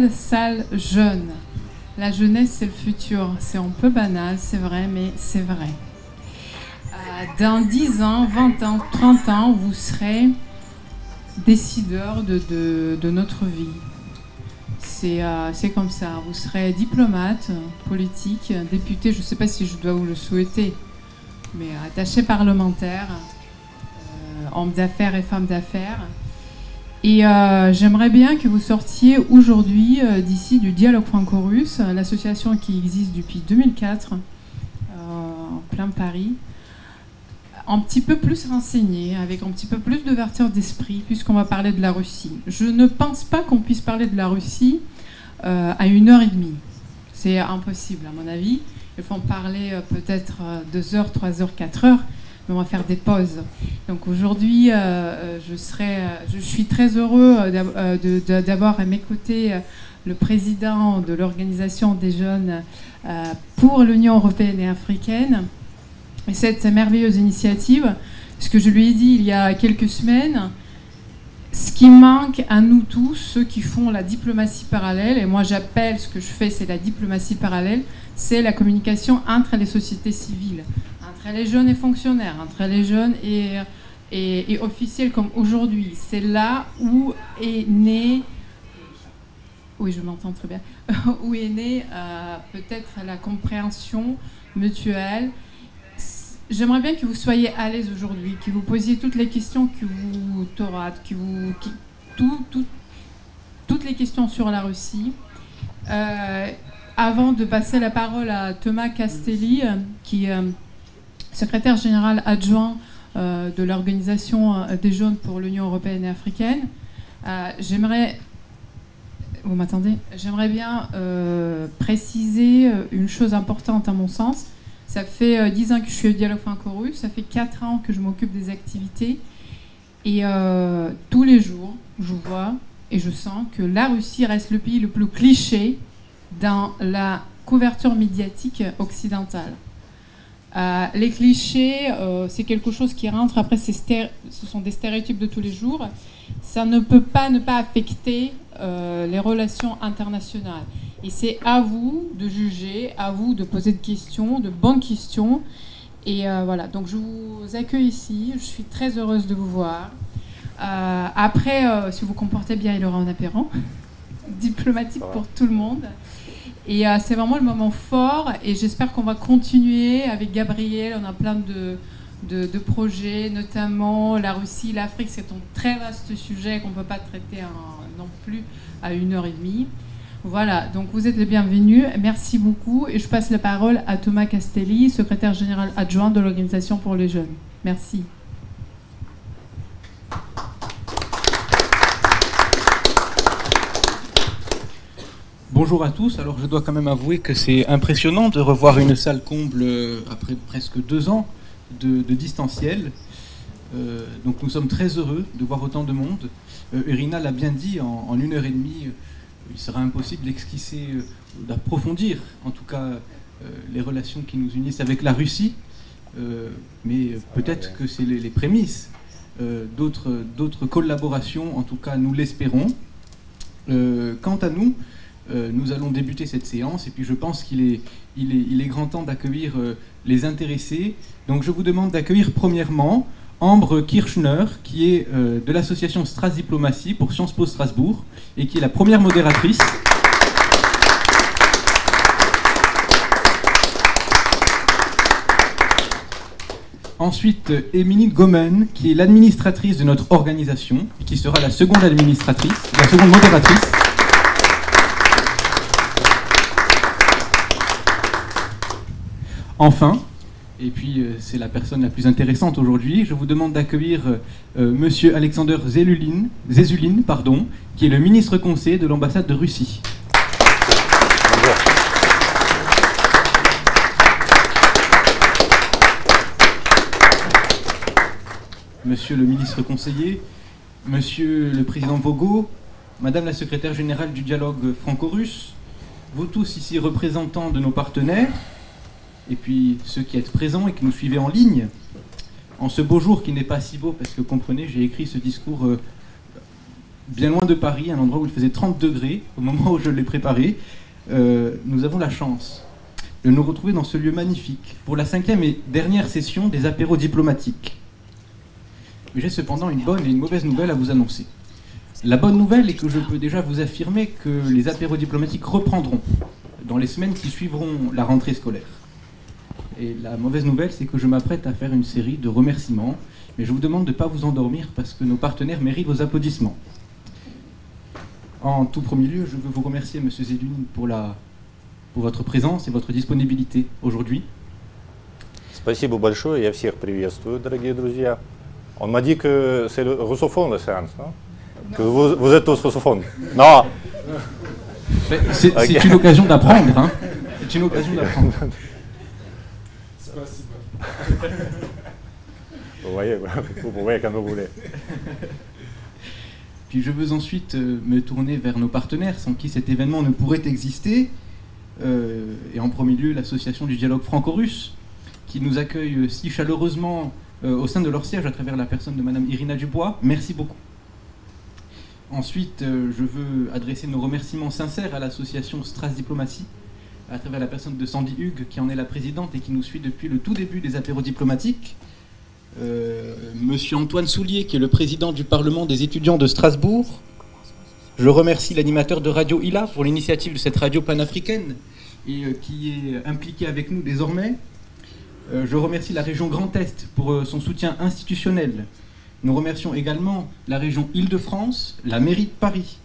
belle salle jeune. La jeunesse, c'est le futur. C'est un peu banal, c'est vrai, mais c'est vrai. Euh, dans 10 ans, 20 ans, 30 ans, vous serez décideur de, notre vie. Euh, c'est comme ça. Vous serez diplomate, politique, député, je ne sais pas si je dois vous le souhaiter, mais attaché parlementaire, euh, homme d'affaires et femme d'affaires. Et euh, j'aimerais bien que vous sortiez aujourd'hui d'ici du Dialogue franco-russe, l'association qui existe depuis 2004 en plein Paris, un petit peu plus renseigné, avec un petit peu plus d'ouverture d'esprit, puisqu'on va parler de la Russie. Je ne pense pas qu'on puisse parler de la Russie euh, à une heure et demie. C'est impossible, à mon avis. Il faut en parler euh, peut-être euh, deux heures, trois heures, quatre heures, on va faire des pauses. Donc aujourd'hui, je, serai, je suis très heureux d'avoir à mes côtés le président de l'Organisation des jeunes pour l'Union européenne et africaine et cette merveilleuse initiative. Ce que je lui ai dit il y a quelques semaines, ce qui manque à nous tous, ceux qui font la diplomatie parallèle, et moi j'appelle ce que je fais, c'est la diplomatie parallèle, c'est la communication entre les sociétés civiles, entre les jeunes et fonctionnaires, entre les jeunes et, et, officiels comme aujourd'hui. C'est là où est né, oui je m'entends très bien, où est né euh, peut-être la compréhension mutuelle J'aimerais bien que vous soyez à l'aise aujourd'hui, que vous posiez toutes les questions que vous t'aurate, que vous, tout, toutes les questions sur la Russie. Euh, avant de passer la parole à Thomas Castelli, qui euh, secrétaire général adjoint euh, de l'Organisation des jeunes pour l'Union européenne et africaine, j'aimerais vous m'attendez? J'aimerais bien préciser une chose importante à mon sens. Ça fait 10 euh, ans que je suis au Dialogue franco-russe, ça fait 4 ans que je m'occupe des activités. Et euh, tous les jours, je vois et je sens que la Russie reste le pays le plus cliché dans la couverture médiatique occidentale. Euh, les clichés, c'est quelque chose qui rentre après, ce sont des stéréotypes de tous les jours. Ça ne peut pas ne pas affecter les relations internationales. Et c'est à vous de juger, à vous de poser des questions, de bonnes questions. Et euh, voilà, donc je vous accueille ici. Je suis très heureuse de vous voir. Euh, après, euh, si vous vous comportez bien, il y aura un apéro diplomatique pour tout le monde. Et c'est vraiment le moment fort. Et j'espère qu'on va continuer avec Gabriel. On a plein de projets, notamment la Russie, l'Afrique. C'est un très vaste sujet qu'on ne peut pas traiter non plus à une heure et demie. Voilà, donc vous êtes les bienvenus. Merci beaucoup. Et je passe la parole à Thomas Castelli, secrétaire général adjoint de l'Organisation pour les jeunes. Merci. Bonjour à tous. Alors je dois quand même avouer que c'est impressionnant de revoir une salle comble euh, après presque deux ans de, distanciel. Euh, donc nous sommes très heureux de voir autant de monde. Euh, Irina l'a bien dit, en, une heure et demie, il sera impossible d'esquisser, euh, d'approfondir en tout cas euh, les relations qui nous unissent avec la Russie, euh, mais peut-être que c'est les, prémices d'autres collaborations, en tout cas nous l'espérons. quant à nous, nous allons débuter cette séance et puis je pense qu'il est, grand temps d'accueillir les intéressés. Donc je vous demande d'accueillir premièrement Ambre Kirchner, qui est euh, de l'association Stras Diplomatie pour Sciences Po Strasbourg et qui est la première modératrice. Ensuite, Émilie Gomen, qui est l'administratrice de notre organisation, et qui sera la seconde administratrice, la seconde modératrice. Enfin, et puis euh, c'est la personne la plus intéressante aujourd'hui. Je vous demande d'accueillir euh, euh, Monsieur Alexander pardon, qui est le ministre conseiller de l'ambassade de Russie. Monsieur le ministre conseiller, Monsieur le président Vogo, Madame la secrétaire générale du dialogue franco-russe, vous tous ici représentants de nos partenaires, et puis ceux qui êtes présents et qui nous suivez en ligne, en ce beau jour qui n'est pas si beau, parce que comprenez, j'ai écrit ce discours euh, bien loin de Paris, un endroit où il faisait 30 degrés au moment où je l'ai préparé. Euh, nous avons la chance de nous retrouver dans ce lieu magnifique pour la cinquième et dernière session des apéros diplomatiques. J'ai cependant une bonne et une mauvaise nouvelle à vous annoncer. La bonne nouvelle est que je peux déjà vous affirmer que les apéros diplomatiques reprendront dans les semaines qui suivront la rentrée scolaire. Et la mauvaise nouvelle, c'est que je m'apprête à faire une série de remerciements, mais je vous demande de ne pas vous endormir parce que nos partenaires méritent vos applaudissements. En tout premier lieu, je veux vous remercier, Monsieur Zedune, pour, la, pour votre présence et votre disponibilité aujourd'hui. Спасибо большое, я всех приветствую, дорогие друзья. Он m'a dit que c'est le russophone le séance, non Que vous, vous êtes tous russophones. Non Mais C'est c'est une occasion d'apprendre, hein C'est une occasion d'apprendre. Vous voyez, vous pouvez quand vous voulez. Puis je veux ensuite euh, me tourner vers nos partenaires sans qui cet événement ne pourrait exister. Euh, et en premier lieu, l'association du dialogue franco-russe, qui nous accueille euh, si chaleureusement au sein de leur siège à travers la personne de Madame Irina Dubois. Merci beaucoup. Ensuite, je veux adresser nos remerciements sincères à l'association Stras Diplomatie, à travers la personne de Sandy Hugues, qui en est la présidente et qui nous suit depuis le tout début des apéros diplomatiques. Euh, Monsieur Antoine Soulier, qui est le président du Parlement des étudiants de Strasbourg. Je remercie l'animateur de Radio ILA pour l'initiative de cette radio panafricaine et euh, qui est impliqué avec nous désormais. Euh, je remercie la région Grand Est pour son soutien institutionnel. Nous remercions également la région Île-de-France, la mairie de Paris,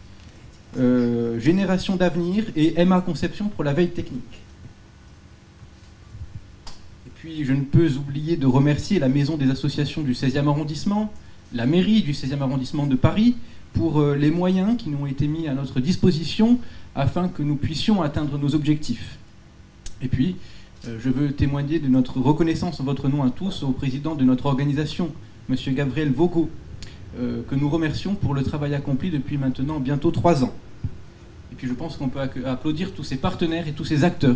euh, Génération d'avenir et MA Conception pour la veille technique. Et puis je ne peux oublier de remercier la maison des associations du 16e arrondissement, la mairie du 16e arrondissement de Paris pour euh, les moyens qui nous ont été mis à notre disposition afin que nous puissions atteindre nos objectifs. Et puis, euh, je veux témoigner de notre reconnaissance en votre nom à tous au président de notre organisation, M. Gabriel Vogo, que nous remercions pour le travail accompli depuis maintenant bientôt trois ans. Et puis je pense qu'on peut applaudir tous ces partenaires et tous ces acteurs.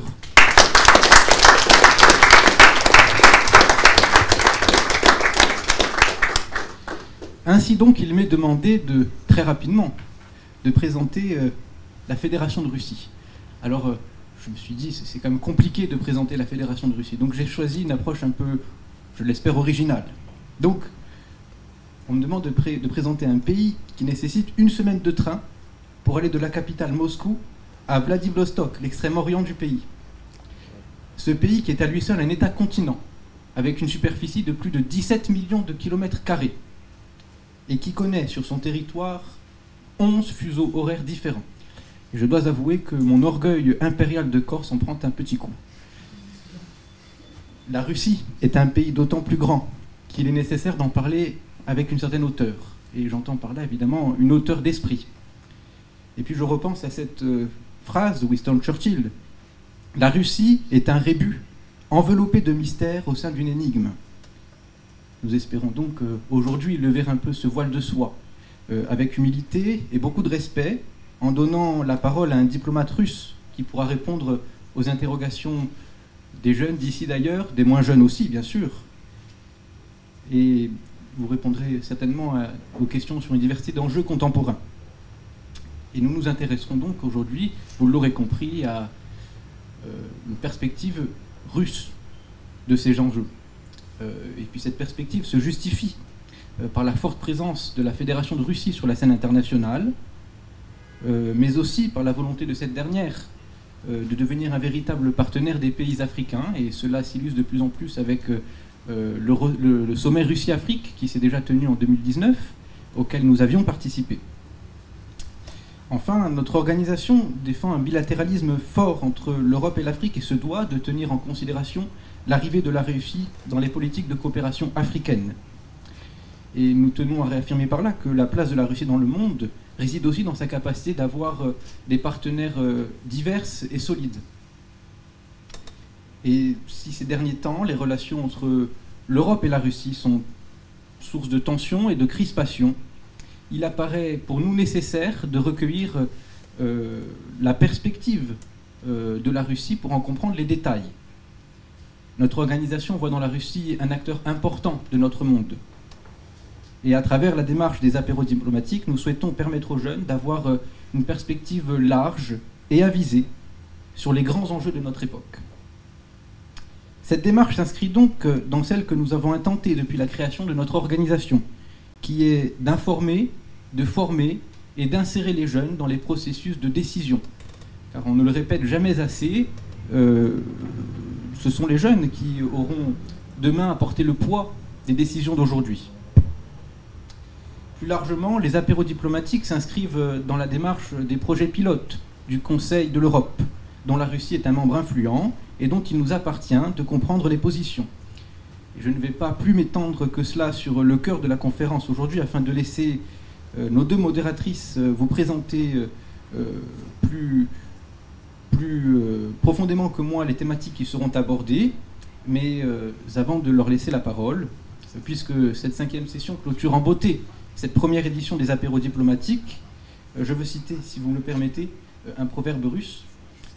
Ainsi donc, il m'est demandé de, très rapidement, de présenter euh, la Fédération de Russie. Alors, euh, je me suis dit, c'est quand même compliqué de présenter la Fédération de Russie. Donc j'ai choisi une approche un peu, je l'espère, originale. Donc, on me demande de présenter un pays qui nécessite une semaine de train pour aller de la capitale Moscou à Vladivostok, l'extrême orient du pays. Ce pays qui est à lui seul un État-continent, avec une superficie de plus de 17 millions de kilomètres carrés, et qui connaît sur son territoire 11 fuseaux horaires différents. Je dois avouer que mon orgueil impérial de Corse en prend un petit coup. La Russie est un pays d'autant plus grand qu'il est nécessaire d'en parler avec une certaine hauteur. Et j'entends par là évidemment une hauteur d'esprit. Et puis je repense à cette euh, phrase de Winston Churchill. La Russie est un rébut enveloppé de mystères au sein d'une énigme. Nous espérons donc euh, aujourd'hui lever un peu ce voile de soie, euh, avec humilité et beaucoup de respect, en donnant la parole à un diplomate russe qui pourra répondre aux interrogations des jeunes d'ici d'ailleurs, des moins jeunes aussi, bien sûr. Et vous répondrez certainement aux questions sur une diversité d'enjeux contemporains. Et nous nous intéresserons donc aujourd'hui, vous l'aurez compris, à euh, une perspective russe de ces enjeux. Euh, et puis cette perspective se justifie euh, par la forte présence de la Fédération de Russie sur la scène internationale, mais aussi par la volonté de cette dernière de devenir un véritable partenaire des pays africains, et cela s'illustre de plus en plus avec le sommet Russie-Afrique qui s'est déjà tenu en 2019, auquel nous avions participé. Enfin, notre organisation défend un bilatéralisme fort entre l'Europe et l'Afrique et se doit de tenir en considération l'arrivée de la Russie dans les politiques de coopération africaines. Et nous tenons à réaffirmer par là que la place de la Russie dans le monde réside aussi dans sa capacité d'avoir euh, des partenaires euh, divers et solides. Et si ces derniers temps, les relations entre l'Europe et la Russie sont source de tensions et de crispations, il apparaît pour nous nécessaire de recueillir euh, la perspective euh, de la Russie pour en comprendre les détails. Notre organisation voit dans la Russie un acteur important de notre monde. Et à travers la démarche des apéros diplomatiques, nous souhaitons permettre aux jeunes d'avoir euh, une perspective large et avisée sur les grands enjeux de notre époque. Cette démarche s'inscrit donc dans celle que nous avons intentée depuis la création de notre organisation, qui est d'informer, de former et d'insérer les jeunes dans les processus de décision. Car on ne le répète jamais assez, euh, ce sont les jeunes qui auront demain à le poids des décisions d'aujourd'hui. Plus largement, les apéros diplomatiques s'inscrivent dans la démarche des projets pilotes du Conseil de l'Europe, dont la Russie est un membre influent et dont il nous appartient de comprendre les positions. Je ne vais pas plus m'étendre que cela sur le cœur de la conférence aujourd'hui afin de laisser euh, nos deux modératrices euh, vous présenter euh, plus, plus profondément que moi les thématiques qui seront abordées. Mais avant de leur laisser la parole, puisque cette cinquième session clôture en beauté cette première édition des apéros diplomatiques, je veux citer, si vous me le permettez, un proverbe russe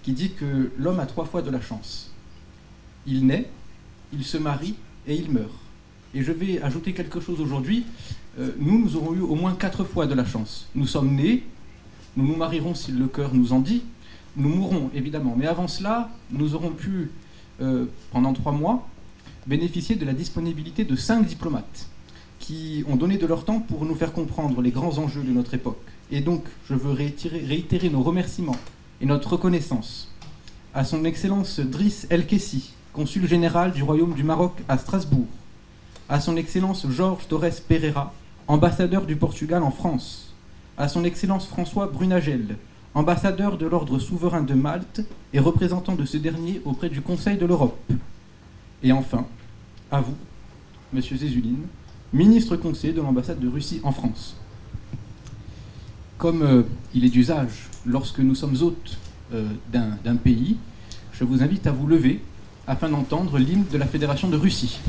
qui dit que l'homme a trois fois de la chance. Il naît, il se marie et il meurt. Et je vais ajouter quelque chose aujourd'hui. Euh, nous, nous aurons eu au moins quatre fois de la chance. Nous sommes nés, nous nous marierons si le cœur nous en dit, nous mourrons évidemment. Mais avant cela, nous aurons pu, euh, pendant trois mois, bénéficier de la disponibilité de cinq diplomates qui ont donné de leur temps pour nous faire comprendre les grands enjeux de notre époque. Et donc, je veux réitérer nos remerciements et notre reconnaissance à son Excellence Driss El Kessi, consul général du Royaume du Maroc à Strasbourg, à son Excellence Georges Torres Pereira, ambassadeur du Portugal en France, à son Excellence François Brunagel, ambassadeur de l'Ordre souverain de Malte et représentant de ce dernier auprès du Conseil de l'Europe. Et enfin, à vous, Monsieur Zézuline, ministre conseiller de l'ambassade de Russie en France. Comme euh, il est d'usage lorsque nous sommes hôtes euh, d'un pays, je vous invite à vous lever afin d'entendre l'hymne de la Fédération de Russie.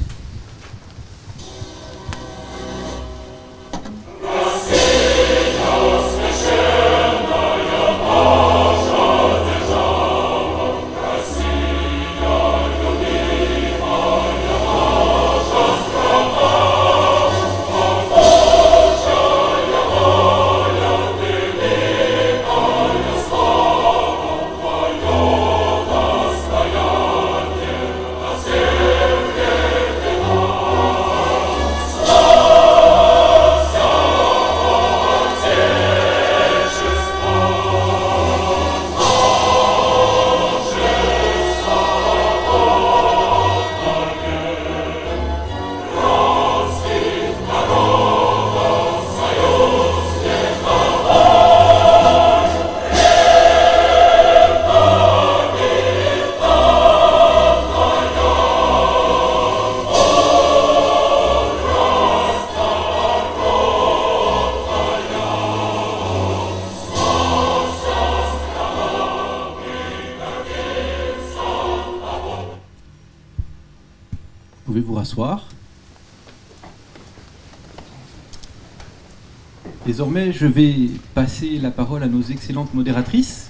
Je vais passer la parole à nos excellentes modératrices.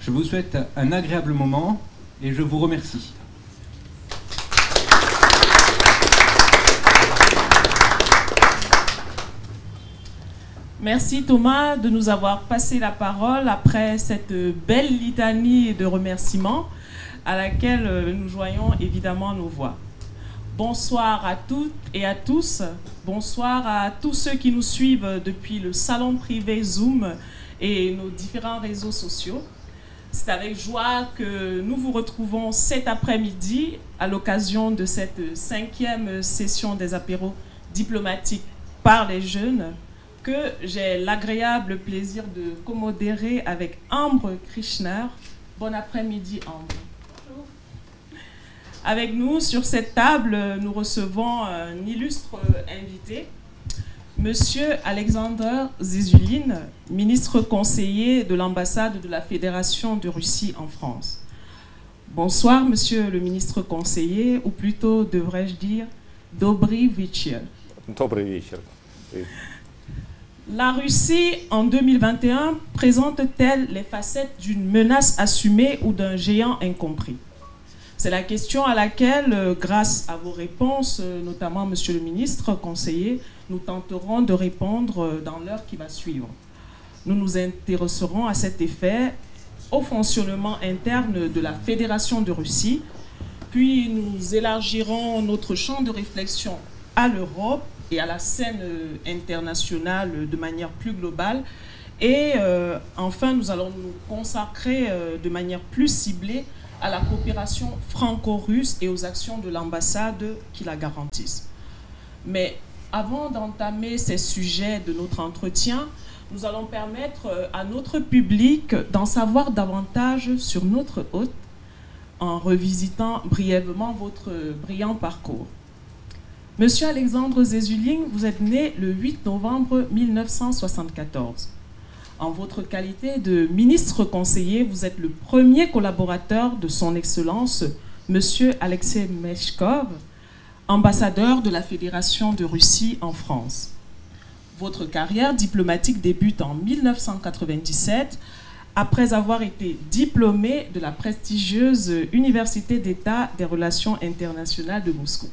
Je vous souhaite un agréable moment et je vous remercie. Merci Thomas de nous avoir passé la parole après cette belle litanie de remerciements à laquelle nous joignons évidemment nos voix. Bonsoir à toutes et à tous. Bonsoir à tous ceux qui nous suivent depuis le salon privé Zoom et nos différents réseaux sociaux. C'est avec joie que nous vous retrouvons cet après-midi à l'occasion de cette cinquième session des apéros diplomatiques par les jeunes que j'ai l'agréable plaisir de commodérer avec Ambre Krishner. Bon après-midi Ambre. Avec nous, sur cette table, nous recevons un illustre invité, Monsieur Alexander Zizulin, ministre conseiller de l'ambassade de la Fédération de Russie en France. Bonsoir, Monsieur le ministre conseiller, ou plutôt devrais-je dire Dobry Vichel. La Russie, en 2021, présente-t-elle les facettes d'une menace assumée ou d'un géant incompris? C'est la question à laquelle, grâce à vos réponses, notamment Monsieur le ministre, conseiller, nous tenterons de répondre dans l'heure qui va suivre. Nous nous intéresserons à cet effet au fonctionnement interne de la Fédération de Russie, puis nous élargirons notre champ de réflexion à l'Europe et à la scène internationale de manière plus globale. Et euh, enfin, nous allons nous consacrer euh, de manière plus ciblée à la coopération franco-russe et aux actions de l'ambassade qui la garantissent. Mais avant d'entamer ces sujets de notre entretien, nous allons permettre euh, à notre public d'en savoir davantage sur notre hôte en revisitant brièvement votre brillant parcours. Monsieur Alexandre Zézuling, vous êtes né le 8 novembre 1974. En votre qualité de ministre conseiller, vous êtes le premier collaborateur de son Excellence, Monsieur Alexei Meshkov, ambassadeur de la Fédération de Russie en France. Votre carrière diplomatique débute en 1997 après avoir été diplômé de la prestigieuse Université d'État des Relations internationales de Moscou.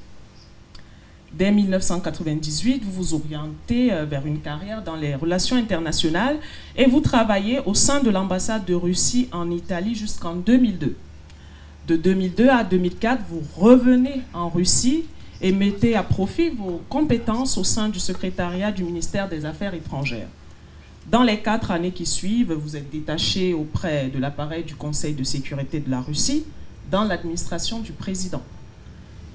Dès 1998, vous vous orientez euh, vers une carrière dans les relations internationales et vous travaillez au sein de l'ambassade de Russie en Italie jusqu'en 2002. De 2002 à 2004, vous revenez en Russie et mettez à profit vos compétences au sein du secrétariat du ministère des Affaires étrangères. Dans les quatre années qui suivent, vous êtes détaché auprès de l'appareil du Conseil de sécurité de la Russie dans l'administration du président.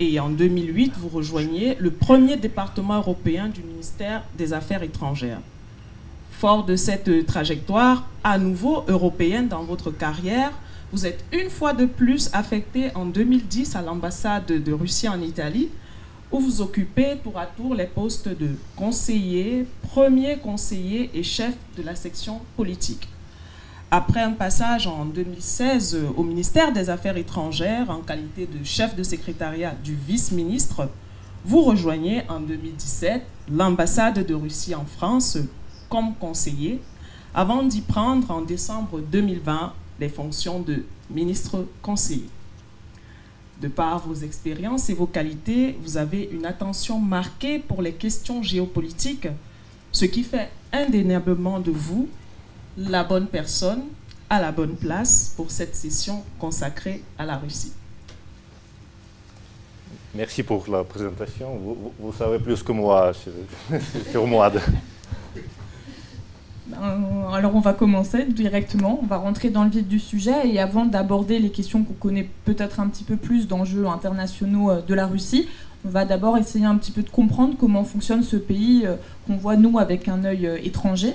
Et en 2008, vous rejoignez le premier département européen du ministère des Affaires étrangères. Fort de cette trajectoire à nouveau européenne dans votre carrière, vous êtes une fois de plus affecté en 2010 à l'ambassade de Russie en Italie, où vous occupez tour à tour les postes de conseiller, premier conseiller et chef de la section politique. Après un passage en 2016 au ministère des Affaires étrangères en qualité de chef de secrétariat du vice-ministre, vous rejoignez en 2017 l'ambassade de Russie en France comme conseiller avant d'y prendre en décembre 2020 les fonctions de ministre conseiller. De par vos expériences et vos qualités, vous avez une attention marquée pour les questions géopolitiques, ce qui fait indéniablement de vous la bonne personne à la bonne place pour cette session consacrée à la Russie. Merci pour la présentation. Vous, savez plus que moi sur, moi. Ben, alors on va commencer directement, on va rentrer dans le vif du sujet et avant d'aborder les questions qu'on connaît peut-être un petit peu plus d'enjeux internationaux euh, de la Russie, on va d'abord essayer un petit peu de comprendre comment fonctionne ce pays euh, qu'on voit nous avec un œil euh, étranger.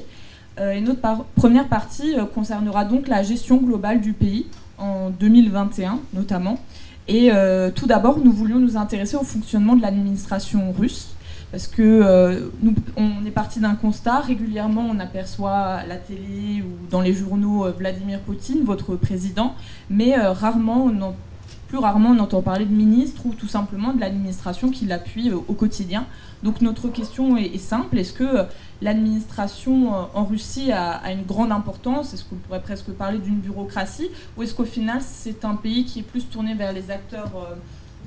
Euh, et notre première partie euh, concernera donc la gestion globale du pays en 2021 notamment. Et euh, tout d'abord, nous voulions nous intéresser au fonctionnement de l'administration russe parce que nous, on est parti d'un constat. Régulièrement, on aperçoit à la télé ou dans les journaux Vladimir Poutine, votre président, mais rarement on plus rarement on entend parler de ministre ou tout simplement de l'administration qui l'appuie au quotidien. Donc notre question est, simple, est-ce que l'administration euh, en Russie a, une grande importance Est-ce qu'on pourrait presque parler d'une bureaucratie Ou est-ce qu'au final c'est un pays qui est plus tourné vers les acteurs euh,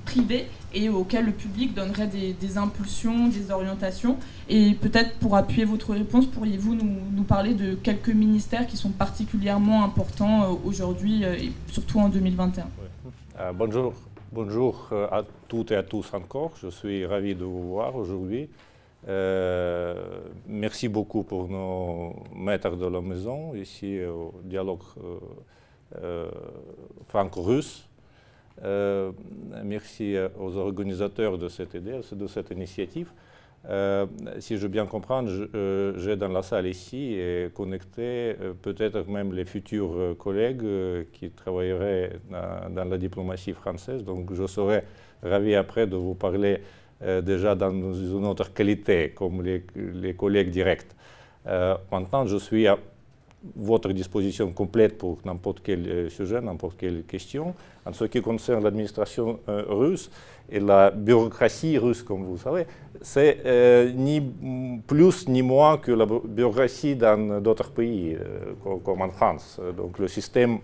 privés et auquel le public donnerait des, impulsions, des orientations? Et peut-être pour appuyer votre réponse, pourriez-vous nous, parler de quelques ministères qui sont particulièrement importants aujourd'hui et surtout en 2021 Bonjour Bonjour euh, à toutes et à tous encore. Je suis ravi de vous voir aujourd'hui. Euh, merci beaucoup pour nos maîtres de la maison ici au dialogue euh, franco-russe. merci aux organisateurs de cette idée, de cette initiative. Euh, si je bien comprends, euh, j'ai dans la salle ici et connecté euh, peut-être même les futurs collègues qui travailleraient dans, la diplomatie française. Donc je serais ravi après de vous parler déjà dans une autre qualité, comme les, les collègues directs. maintenant, je suis à votre disposition complète pour n'importe quel sujet, n'importe quelle question. En ce qui concerne l'administration russe, et la bureaucratie russe, comme vous savez, c'est euh, ni plus ni moins que la bureaucratie dans d'autres pays, euh, comme en France. Donc le système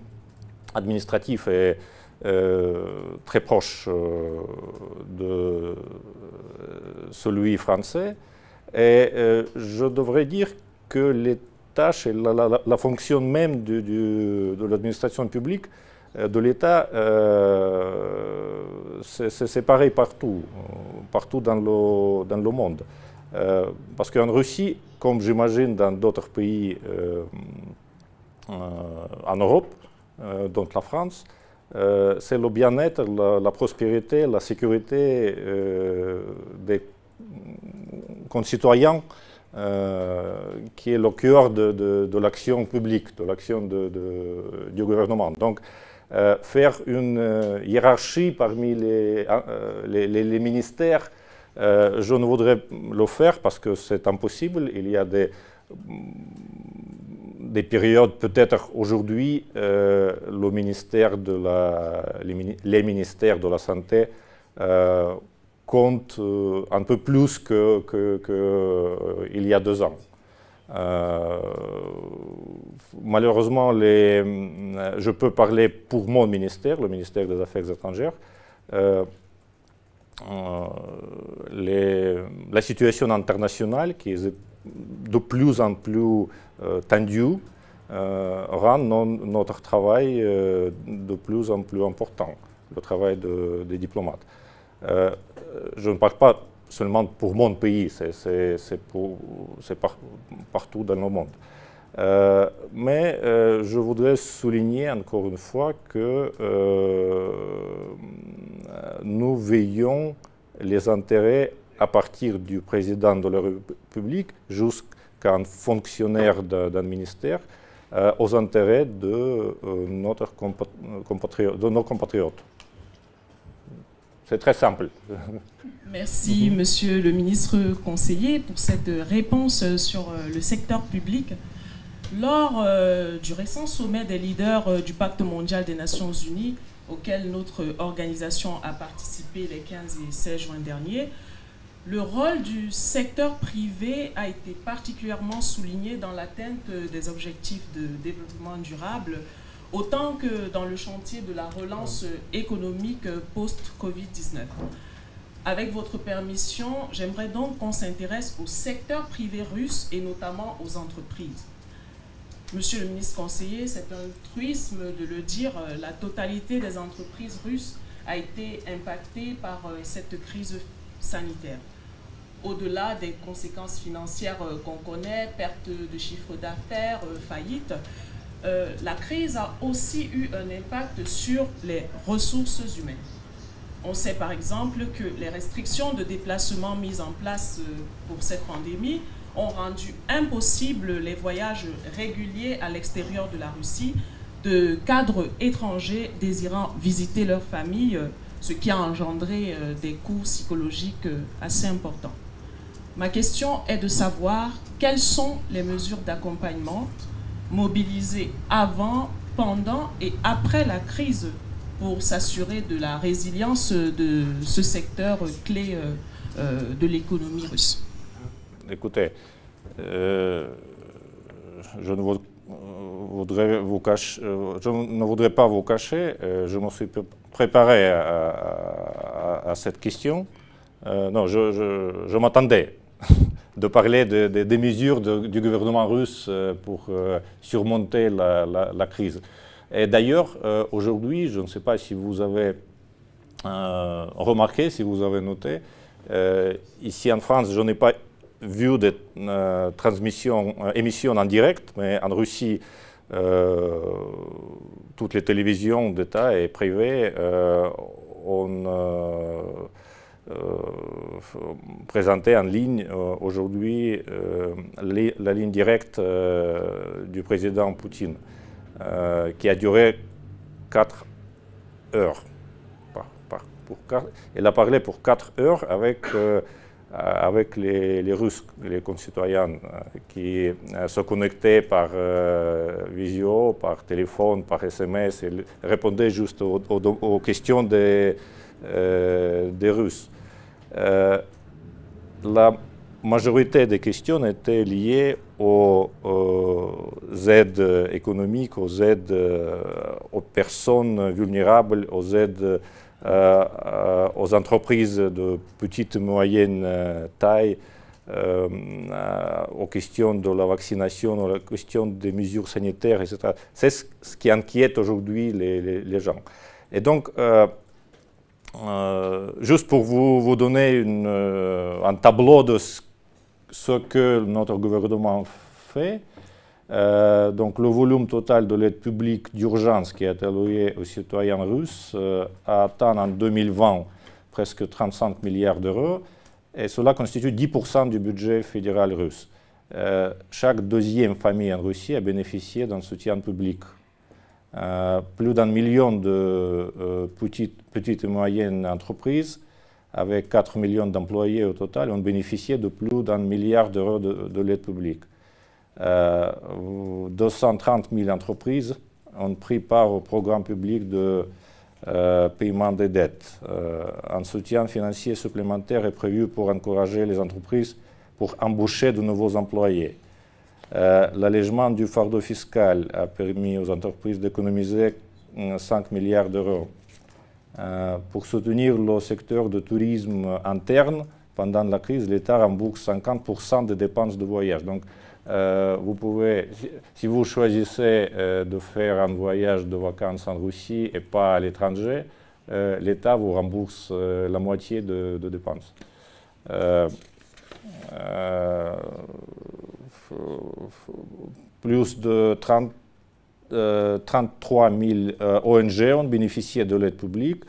administratif est très proche de celui français. Et je devrais dire que les tâches et la, fonction même de l'administration publique de l'État, c'est pareil partout, partout dans le, dans le monde. parce qu'en Russie, comme j'imagine dans d'autres pays en Europe, dont la France, c'est le bien-être, la, prospérité, la sécurité des concitoyens qui est le cœur de, l'action publique, de l'action du gouvernement. Donc, faire une hiérarchie parmi les, les, ministères, je ne voudrais le faire parce que c'est impossible. Il y a des, des périodes, peut-être aujourd'hui, le ministère de la, les, ministères de la Santé compte euh, un peu plus qu'il que, euh, y a deux ans. Euh, malheureusement, je peux parler pour mon ministère, le ministère des Affaires étrangères. La situation internationale qui est de plus en plus tendue rend notre travail de plus en plus important, le travail des diplomates. Euh, je ne parle pas seulement pour mon pays, c'est partout dans le monde. Euh, mais euh, je voudrais souligner encore une fois que nous veillons les intérêts à partir du président de la République jusqu'à un fonctionnaire d'un ministère aux intérêts de, notre de nos compatriotes. C'est très simple. Merci, monsieur le ministre conseiller, pour cette réponse sur euh, le secteur public. Lors euh, du récent sommet des leaders euh, du Pacte mondial des Nations Unies, auquel notre organisation a participé les 15 et 16 juin dernier, le rôle du secteur privé a été particulièrement souligné dans l'atteinte des objectifs de développement durable autant que dans le chantier de la relance économique post-Covid-19. Avec votre permission, j'aimerais donc qu'on s'intéresse au secteur privé russe et notamment aux entreprises. Monsieur le ministre conseiller, c'est un truisme de le dire, la totalité des entreprises russes a été impactée par euh, cette crise sanitaire. Au-delà des conséquences financières euh, qu'on connaît, perte de chiffre d'affaires, euh, faillite, euh, la crise a aussi eu un impact sur les ressources humaines. On sait par exemple que les restrictions de déplacement mises en place pour cette pandémie ont rendu impossible les voyages réguliers à l'extérieur de la Russie de cadres étrangers désirant visiter leur famille, ce qui a engendré des coûts psychologiques assez importants. Ma question est de savoir quelles sont les mesures d'accompagnement mobilisés avant, pendant et après la crise pour s'assurer de la résilience de ce secteur clé euh, euh, de l'économie russe Écoutez, euh, je, ne voudrais vous cacher, je ne voudrais pas vous cacher, je me suis préparé à, cette question. non, je m'attendais de parler des mesures du gouvernement russe euh, pour euh, surmonter la, crise. Et d'ailleurs, euh, aujourd'hui, je ne sais pas si vous avez remarqué, si vous avez noté, ici en France, je n'ai pas vu de transmission, émissions en direct, mais en Russie, toutes les télévisions d'État et privées ont présenter en ligne euh, aujourd'hui euh, la ligne directe du président Poutine, qui a duré 4 heures. il a parlé pour 4 heures avec, avec les, Russes, les concitoyens, qui se connectaient par visio, par téléphone, par SMS, et répondaient juste aux, aux questions des, des Russes. Euh, la majorité des questions étaient liées aux, aides économiques, aux aides aux personnes vulnérables, aux aides aux entreprises de petite et moyenne taille, aux questions de la vaccination, aux questions des mesures sanitaires, etc. C'est ce qui inquiète aujourd'hui les, gens. Et donc, juste pour vous, donner une, un tableau de ce que notre gouvernement fait. Euh, donc le volume total de l'aide publique d'urgence qui a été alloué aux citoyens russes euh, a atteint en 2020 presque 35 milliards d'euros et cela constitue 10% du budget fédéral russe. Euh, chaque deuxième famille en Russie a bénéficié d'un soutien public. Plus d'un million de petites, petites et moyennes entreprises avec 4 millions d'employés au total, ont bénéficié de plus d'un milliard d'euros de, l'aide publique. 230 euh, 000 entreprises ont pris part au programme public de euh, paiement des dettes. Euh, un soutien financier supplémentaire est prévu pour encourager les entreprises pour embaucher de nouveaux employés. L'allègement du fardeau fiscal a permis aux entreprises d'économiser 5 milliards d'euros. Euh, pour soutenir le secteur de tourisme interne, pendant la crise, l'État rembourse 50% des dépenses de voyage. Donc, euh, vous pouvez, si, vous choisissez euh, de faire un voyage de vacances en Russie et pas à l'étranger, l'État vous rembourse la moitié de dépenses. Plus de 30 33 000 ONG ont bénéficié de l'aide publique.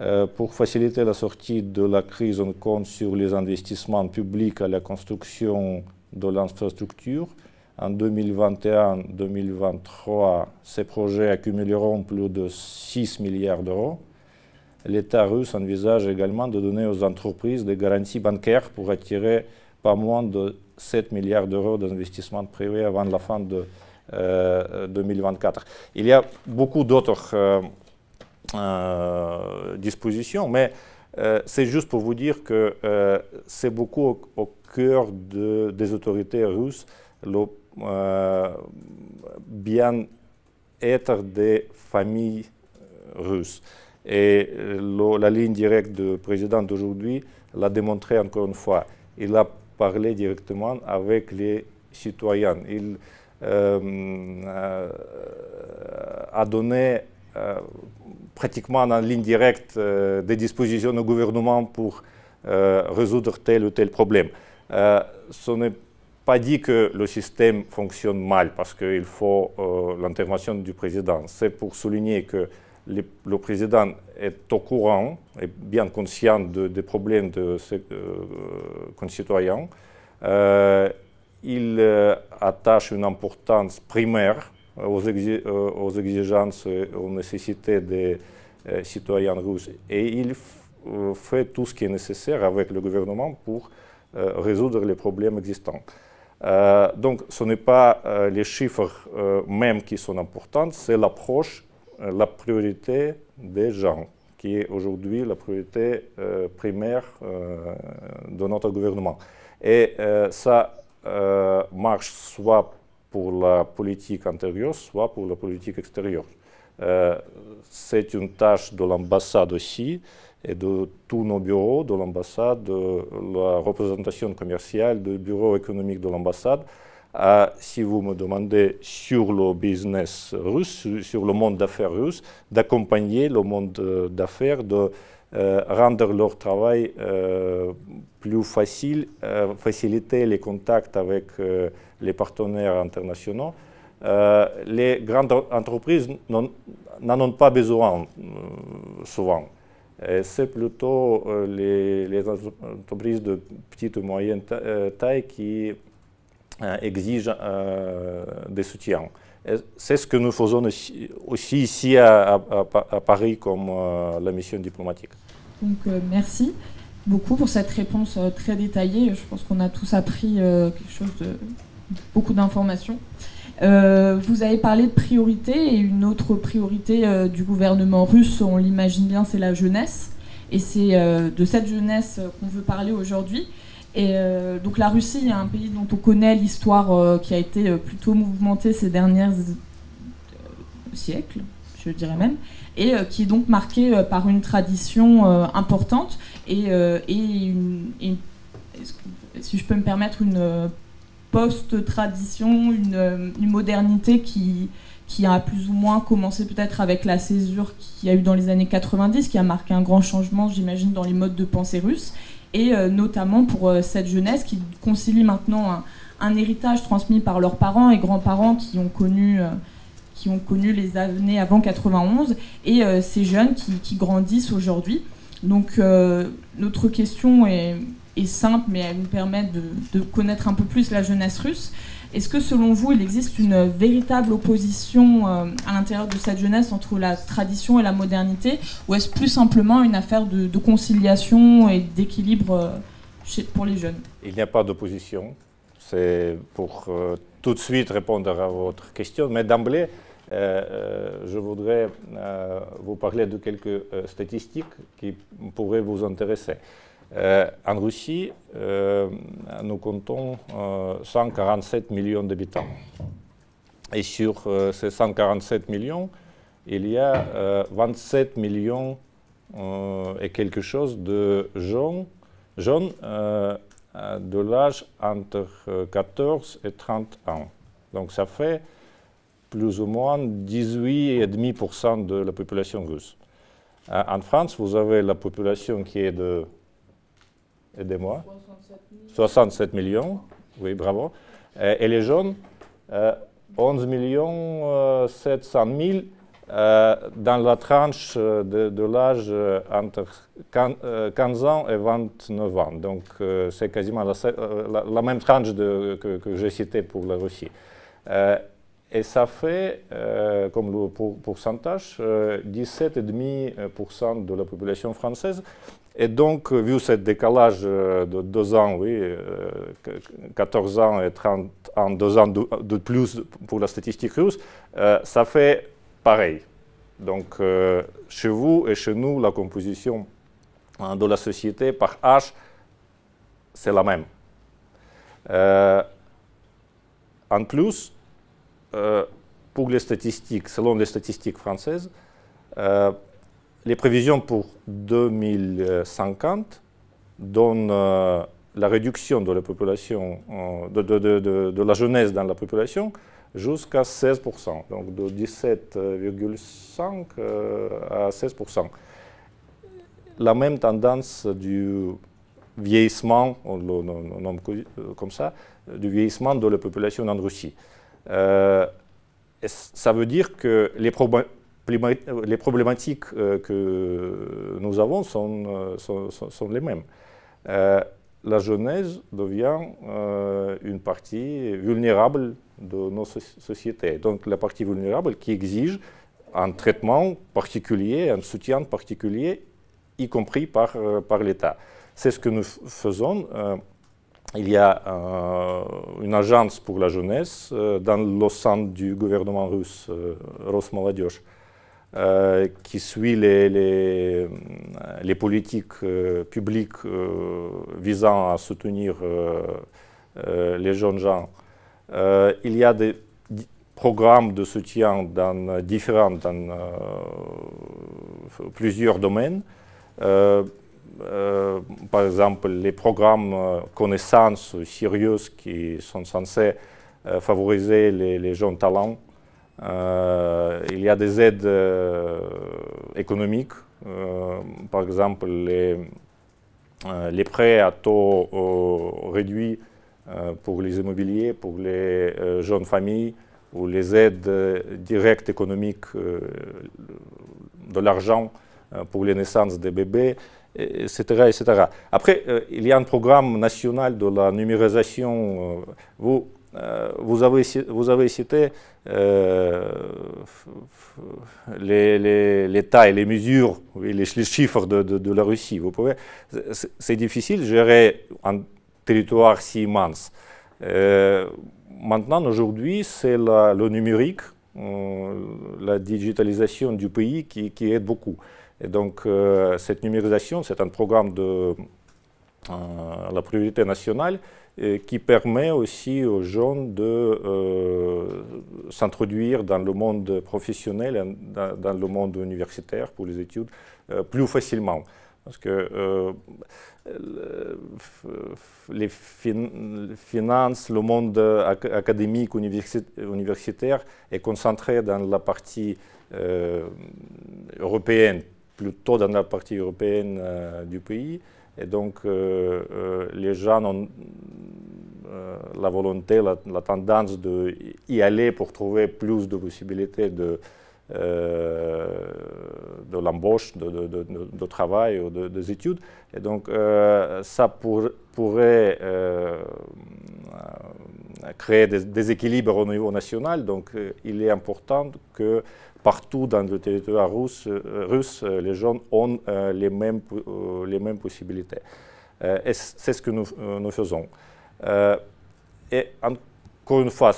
Euh, pour faciliter la sortie de la crise, on compte sur les investissements publics à la construction de l'infrastructure. En 2021-2023, ces projets accumuleront plus de 6 milliards d'euros. L'État russe envisage également de donner aux entreprises des garanties bancaires pour attirer pas moins de 7 milliards d'euros d'investissements privés avant la fin de 2024. Euh, Il y a beaucoup d'autres euh, euh, dispositions, mais c'est juste pour vous dire que c'est beaucoup au, cœur de, des autorités russes le bien-être des familles russes. Et la ligne directe du président d'aujourd'hui l'a démontré encore une fois. Il a parlé directement avec les citoyens. Il, euh, euh, a donné euh, pratiquement en ligne directe des dispositions au gouvernement pour résoudre tel ou tel problème. ce n'est pas dit que le système fonctionne mal parce qu'il faut l'intervention du président. C'est pour souligner que le président est au courant et bien conscient des problèmes de ses concitoyens il euh, attache une importance primaire aux, euh, exigences et aux nécessités des euh, citoyens russes. Et il fait tout ce qui est nécessaire avec le gouvernement pour résoudre les problèmes existants. donc ce n'est pas les chiffres mêmes qui sont importants, c'est l'approche, la priorité des gens qui est aujourd'hui la priorité primaire de notre gouvernement. Et ça euh, marche soit pour la politique intérieure, soit pour la politique extérieure. Euh, c'est une tâche de l'ambassade aussi et de tous nos bureaux, de l'ambassade, de la représentation commerciale, du bureau économique de l'ambassade. Euh, si vous me demandez sur le business russe, sur le monde d'affaires russe, d'accompagner le monde d'affaires, de euh, rendre leur travail euh, plus facile, euh, faciliter les contacts avec les partenaires internationaux. les grandes entreprises n'en ont pas besoin souvent. C'est plutôt les, entreprises de petite ou moyenne taille qui exigent des soutiens. C'est ce que nous faisons aussi, ici à, Paris comme euh, la mission diplomatique. Donc euh, merci beaucoup pour cette réponse euh, très détaillée. Je pense qu'on a tous appris beaucoup d'informations. vous avez parlé de priorité et une autre priorité du gouvernement russe, on l'imagine bien, c'est la jeunesse. Et c'est de cette jeunesse qu'on veut parler aujourd'hui. Et donc la Russie est un pays dont on connaît l'histoire qui a été plutôt mouvementée ces derniers siècles, je dirais même, et qui est donc marqué par une tradition importante et, une, si je peux me permettre, une post-tradition, une, une, modernité qui, qui a plus ou moins commencé peut-être avec la césure qu'il y a eu dans les années 90, qui a marqué un grand changement, j'imagine, dans les modes de pensée russes, et euh, notamment pour euh, cette jeunesse qui concilie maintenant un, héritage transmis par leurs parents et grands-parents qui ont connu... Euh, qui ont connu les années avant 91 et ces jeunes qui, grandissent aujourd'hui. Donc notre question est, simple, mais elle nous permet de, connaître un peu plus la jeunesse russe. Est-ce que selon vous, il existe une véritable opposition euh, à l'intérieur de cette jeunesse entre la tradition et la modernité Ou est-ce plus simplement une affaire de, conciliation et d'équilibre euh, pour les jeunes? Il n'y a pas d'opposition. C'est pour euh, tout de suite répondre à votre question. Mais d'emblée, je voudrais vous parler de quelques statistiques qui pourraient vous intéresser. Euh, en Russie, euh, nous comptons 147 euh, millions d'habitants. Et sur ces 147 millions, il y a 27 millions et quelque chose de jeunes, de l'âge entre 14 et 30 ans. Donc ça fait plus ou moins 18,5% de la population russe. En France, vous avez la population qui est de aidez-moi. 67 millions, oui, bravo. Et, les jeunes, 11 millions 700 000 dans la tranche de, l'âge entre 15 ans et 29 ans. Donc c'est quasiment la, même tranche que, que j'ai citée pour la Russie. Et ça fait, comme le pourcentage, 17,5% de la population française. Et donc, vu ce décalage de deux ans, oui, 14 ans et 30 ans, deux ans de, plus pour la statistique russe, ça fait pareil. Donc, chez vous et chez nous, la composition de la société par H, c'est la même. en plus, pour les statistiques, selon les statistiques françaises, les prévisions pour 2050 donnent euh, la réduction de la population, euh, de, la jeunesse dans la population jusqu'à 16%, donc de 17,5 euh, à 16%. La même tendance du vieillissement, on le nomme comme ça, du vieillissement de la population en Russie. ça veut dire que les, les problématiques euh, que nous avons sont, euh, les mêmes. Euh, la jeunesse devient une partie vulnérable de nos sociétés. Donc la partie vulnérable qui exige un traitement particulier, un soutien particulier, y compris par, l'État. C'est ce que nous faisons. il y a une agence pour la jeunesse dans le sein du gouvernement russe, Rosmolodej, euh, qui suit les, les, les politiques euh, publiques euh, visant à soutenir les jeunes gens. il y a des programmes de soutien dans différents, dans plusieurs domaines. par exemple, les programmes connaissances sérieuses qui sont censés favoriser les, jeunes talents euh, il y a des aides euh, économiques, euh, par exemple les, les, prêts à taux réduits pour les immobiliers, pour les jeunes familles, ou les aides directes économiques de l'argent pour les naissances des bébés, etc. etc. Après, il y a un programme national de la numérisation. vous, vous, avez, vous avez cité euh, les, les, tailles, les mesures, les, chiffres de, la Russie. C'est difficile de gérer un territoire si immense. Euh, maintenant, aujourd'hui, c'est le numérique, euh, la digitalisation du pays qui, aide beaucoup. Et donc, cette numérisation, c'est un programme de la priorité nationale qui permet aussi aux jeunes de s'introduire dans le monde professionnel, dans, le monde universitaire pour les études plus facilement. Parce que les finances, le monde académique universitaire est concentré dans la partie euh, européenne, plutôt dans la partie européenne euh, du pays. Et donc, euh, les gens ont la volonté, la, tendance d'y aller pour trouver plus de possibilités de, euh, l'embauche, de, travail ou des études. Et donc, euh, ça pourrait euh, créer des déséquilibres au niveau national. Donc, il est important que partout dans le territoire russe, russe les gens ont les, mêmes, les mêmes possibilités. et c'est ce que nous, nous faisons. et encore une fois,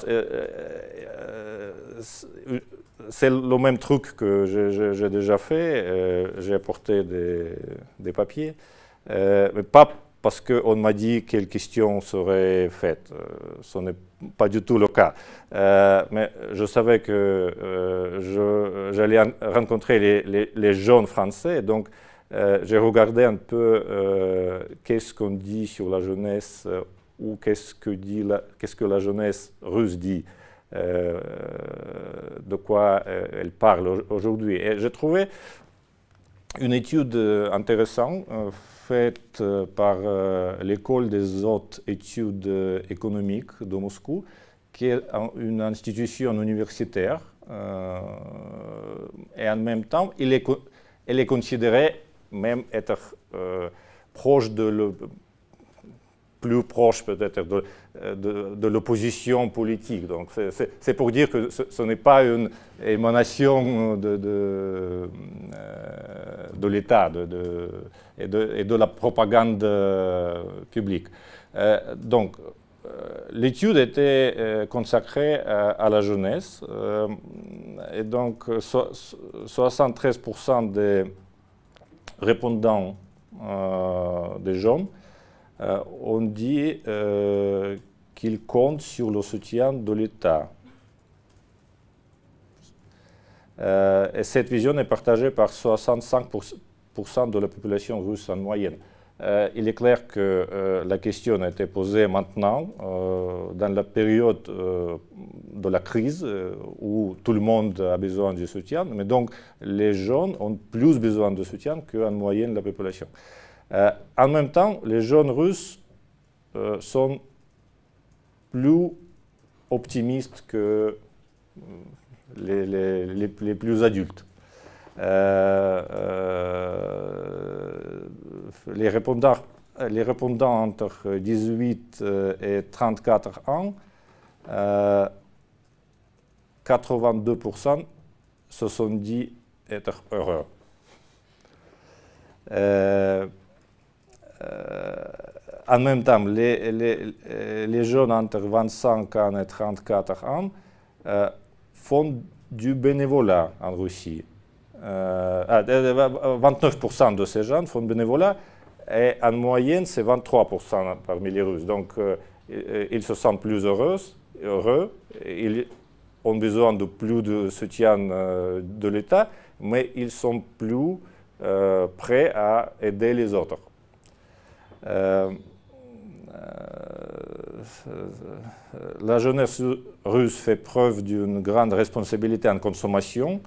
c'est le même truc que j'ai déjà fait. Euh, j'ai apporté des, papiers, euh, mais pas parce qu'on m'a dit quelles questions seraient faites. Euh, ce n'est pas du tout le cas. mais je savais que j'allais rencontrer les, jeunes français, donc j'ai regardé un peu qu'est-ce qu'on dit sur la jeunesse ou qu'est-ce que, dit qu'est-ce que la jeunesse russe dit. Euh, de quoi euh, elle parle aujourd'hui. Et j'ai trouvé une étude intéressante euh, faite par l'école des hautes études économiques de Moscou, qui est une institution universitaire. et en même temps, elle est considérée même être proche de le, plus proche peut-être de, de, l'opposition politique. Donc c'est pour dire que ce, n'est pas une émanation de, de, euh, de l'État et, de, la propagande euh, publique. Euh, donc l'étude était consacrée à, la jeunesse et donc 73% des répondants des jeunes euh, on dit euh, qu'il compte sur le soutien de l'État. Euh, et cette vision est partagée par 65% de la population russe en moyenne. il est clair que la question a été posée maintenant, dans la période de la crise, où tout le monde a besoin de soutien, mais donc les jeunes ont plus besoin de soutien qu'en moyenne la population. Euh, en même temps, les jeunes russes euh, sont plus optimistes que euh, les, plus adultes. les, répondants, les répondants entre 18 et 34 ans, 82% se sont dit être heureux. Euh, en même temps, les, les, les, jeunes entre 25 ans et 34 ans euh, font du bénévolat en Russie. 29% euh, ah, de ces jeunes font bénévolat et en moyenne, c'est 23% parmi les Russes. Donc, ils se sentent plus heureux, heureux, ils ont besoin de plus de soutien de l'État, mais ils sont plus prêts à aider les autres. Euh, euh, la jeunesse russe fait preuve d'une grande responsabilité en consommation.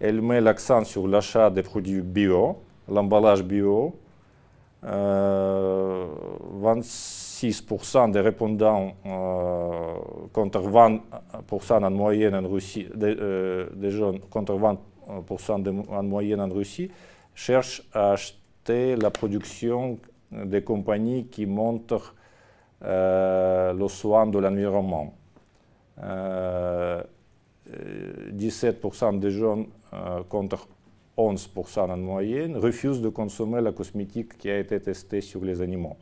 Elle met l'accent sur l'achat des produits bio, l'emballage bio. 26% des répondants contre 20% en moyenne en Russie, jeunes contre 20% en moyenne en Russie, cherchent à acheter la production des compagnies qui montrent euh, le soin de l'environnement. 17% euh, des jeunes euh, contre 11% en moyenne refusent de consommer la cosmétique qui a été testée sur les animaux.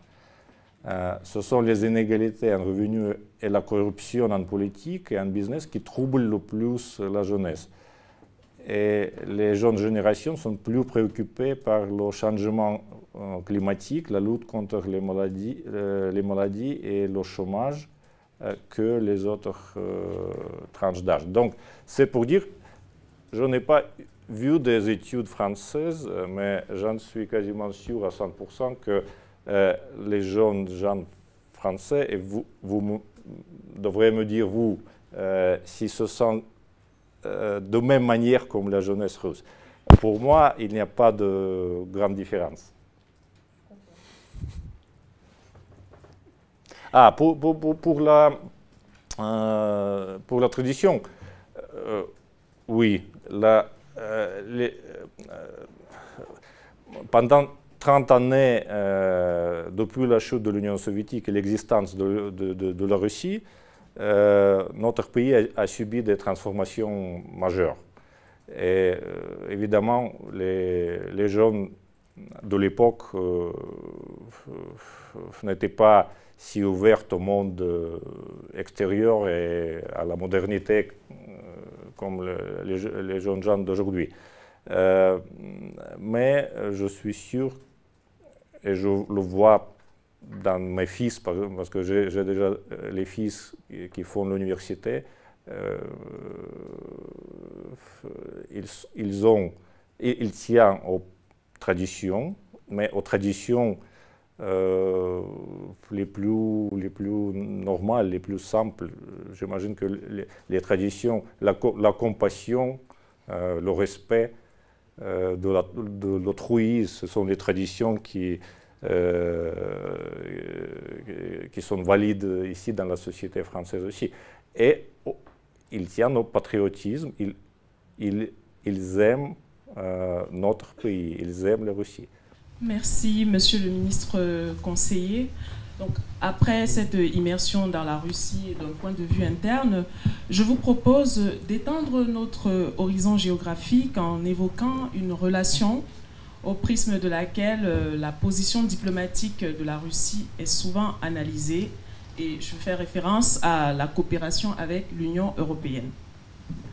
ce sont les inégalités en revenus et la corruption en politique et en business qui troublent le plus la jeunesse. Et les jeunes générations sont plus préoccupées par le changement euh, climatique, la lutte contre les maladies, euh, et le chômage euh, que les autres tranches d'âge. Donc, c'est pour dire, je n'ai pas vu des études françaises, mais j'en suis quasiment sûr à 100% que les jeunes français, et vous, vous devrez me dire, vous, si ce sont de même manière comme la jeunesse russe. Pour moi, il n'y a pas de grande différence. Ah, pour, la, euh, pour la tradition, euh, oui. La, euh, pendant 30 années, depuis la chute de l'Union soviétique et l'existence de, la Russie, notre pays a, subi des transformations majeures. Et évidemment, les, jeunes de l'époque n'étaient pas si ouverte au monde euh, extérieur et à la modernité euh, comme les, jeunes gens d'aujourd'hui. Euh, mais je suis sûr, et je le vois dans mes fils, parce que j'ai déjà les fils qui font l'université, ils, ils, ont, ils tiennent aux traditions, mais aux traditions euh, les, plus, les plus normales, les plus simples. J'imagine que les, traditions, la, compassion, euh, le respect euh, de l'autrui, ce sont des traditions qui, qui sont valides ici dans la société française aussi. Et oh, ils tiennent au patriotisme, ils, ils, aiment notre pays, ils aiment la Russie. Merci, monsieur le ministre euh, conseiller. Donc, après cette immersion dans la Russie d'un point de vue interne, je vous propose d'étendre notre horizon géographique en évoquant une relation au prisme de laquelle euh, la position diplomatique de la Russie est souvent analysée. Et je fais référence à la coopération avec l'Union européenne.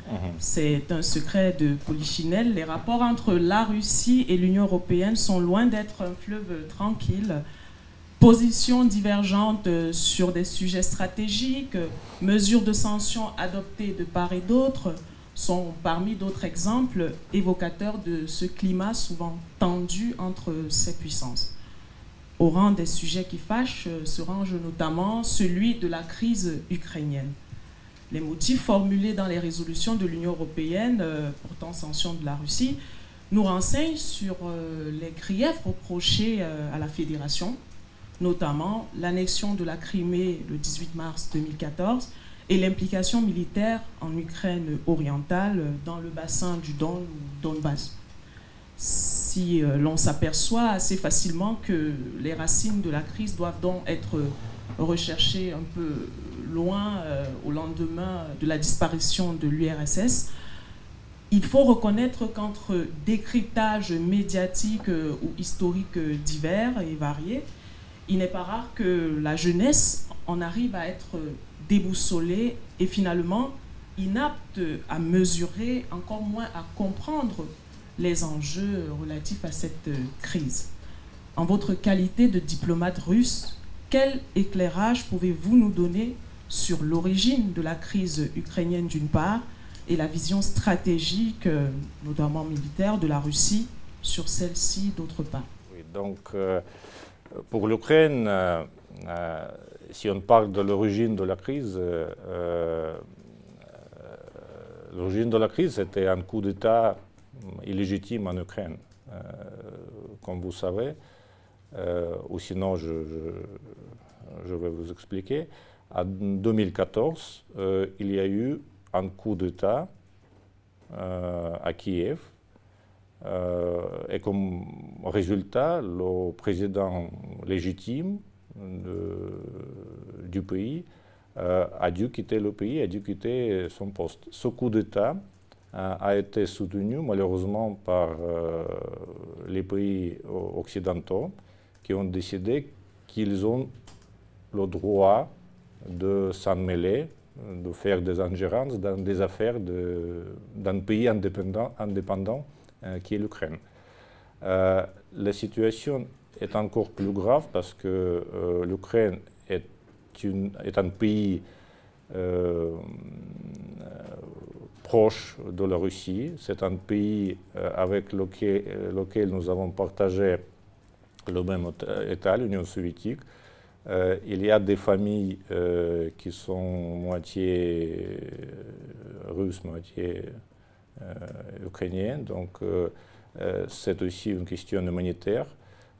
Mhm. C'est un secret de Polichinelle. Les rapports entre la Russie et l'Union européenne sont loin d'être un fleuve tranquille. Positions divergentes sur des sujets stratégiques, mesures de sanctions adoptées de part et d'autre sont parmi d'autres exemples évocateurs de ce climat souvent tendu entre ces puissances. Au rang des sujets qui fâchent se range notamment celui de la crise ukrainienne les motifs formulés dans les résolutions de l'Union européenne euh, portant sanction de la Russie nous renseignent sur euh, les griefs reprochés euh, à la Fédération, notamment l'annexion de la Crimée le 18 mars 2014 et l'implication militaire en Ukraine orientale dans le bassin du Don Donbass. Si l'on s'aperçoit assez facilement que les racines de la crise doivent donc être recherchées un peu loin euh, au lendemain de la disparition de l'URSS, il faut reconnaître qu'entre décryptage médiatique euh, ou historique divers et variés, il n'est pas rare que la jeunesse en arrive à être déboussolée et finalement inapte à mesurer, encore moins à comprendre les enjeux relatifs à cette crise. En votre qualité de diplomate russe, quel éclairage pouvez-vous nous donner sur l'origine de la crise ukrainienne d'une part et la vision stratégique, euh, notamment militaire, de la Russie sur celle-ci d'autre part? donc, euh, pour l'Ukraine, euh, si on parle de l'origine de la crise, l'origine de la crise, c'était un coup d'État illégitime en Ukraine, comme vous savez, ou sinon je, je vais vous expliquer. En 2014, euh, il y a eu un coup d'État euh, à Kiev. Euh, et comme résultat, le président légitime du pays a dû quitter le pays, a dû quitter son poste. Ce coup d'État a été soutenu malheureusement par les pays occidentaux qui ont décidé qu'ils ont le droit de s'en mêler de faire des ingérences dans des affaires d'un pays indépendant, indépendant qui est l'Ukraine. la situation est encore plus grave parce que l'Ukraine est, un pays proche de la Russie. C'est un pays avec lequel, nous avons partagé le même État, l'Union soviétique. Euh, il y a des familles euh, qui sont moitié euh, russes, moitié ukrainiennes, donc c'est aussi une question humanitaire.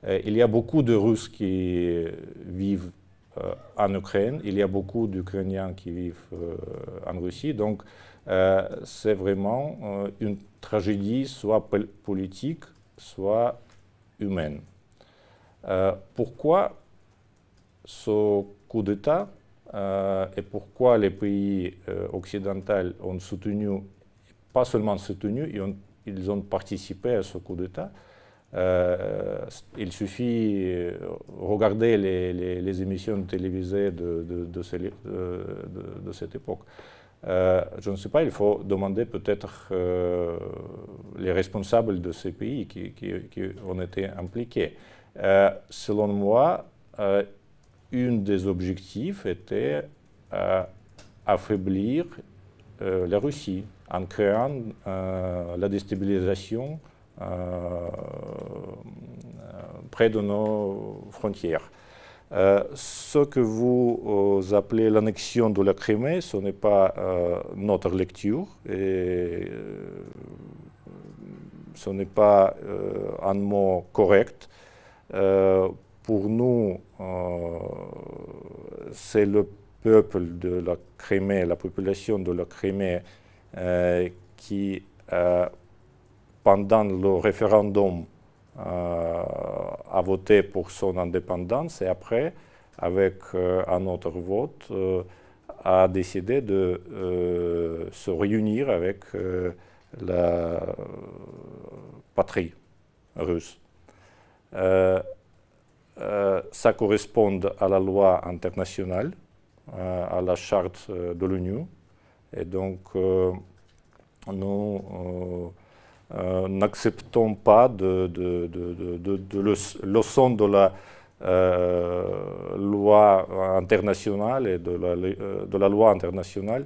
Il y a beaucoup de Russes qui vivent en Ukraine, il y a beaucoup d'Ukrainiens qui vivent en Russie, donc c'est vraiment une tragédie soit politique, soit humaine. pourquoi ce coup d'État euh, et pourquoi les pays euh, occidentaux ont soutenu, pas seulement soutenu, ils ont participé à ce coup d'État? Euh, il suffit de regarder les, émissions télévisées de, de, de, cette époque. je ne sais pas, il faut demander peut-être les responsables de ces pays qui, ont été impliqués. selon moi, un des objectifs était euh, affaiblir euh, la Russie en créant euh, la déstabilisation près de nos frontières. ce que vous appelez l'annexion de la Crimée, ce n'est pas notre lecture et ce n'est pas un mot correct pour nous, euh, c'est le peuple de la Crimée, la population de la Crimée, euh, qui, euh, pendant le référendum, a voté pour son indépendance et après, avec un autre vote, a décidé de se réunir avec la patrie russe. Euh, ça correspond à la loi internationale, euh, à la charte euh, de l'ONU. Et donc, nous n'acceptons pas de, de, de, la loi internationale et de la, loi internationale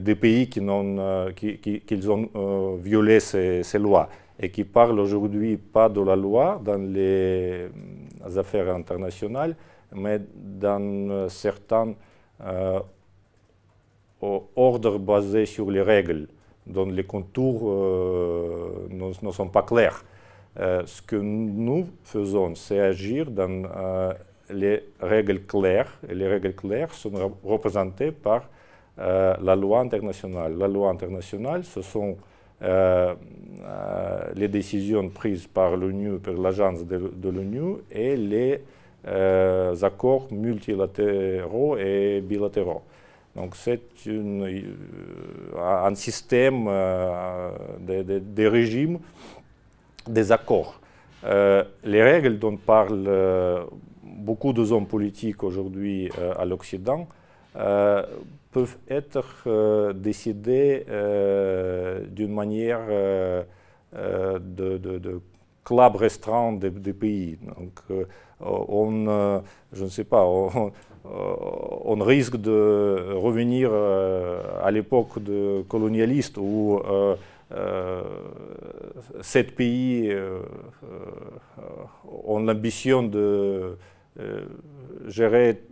des pays qui, ont, qui, qui, ont violé ces, lois et qui parlent aujourd'hui pas de la loi dans les affaires internationales, mais dans certains euh, ordres basés sur les règles, dont les contours euh, ne, sont pas clairs. Euh, ce que nous faisons, c'est agir dans euh, les règles claires, et les règles claires sont représentées par la loi internationale. La loi internationale, ce sont les décisions prises par l'ONU, par l'agence de, l'ONU et les accords multilatéraux et bilatéraux. Donc c'est un système de, de, régimes des accords. les règles dont parlent beaucoup de hommes politiques aujourd'hui à l'Occident peuvent être euh, décidés euh, d'une manière euh, de, club restreint des, pays. Donc, on, je ne sais pas, risque de revenir à l'époque de colonialiste où sept pays ont l'ambition de gérer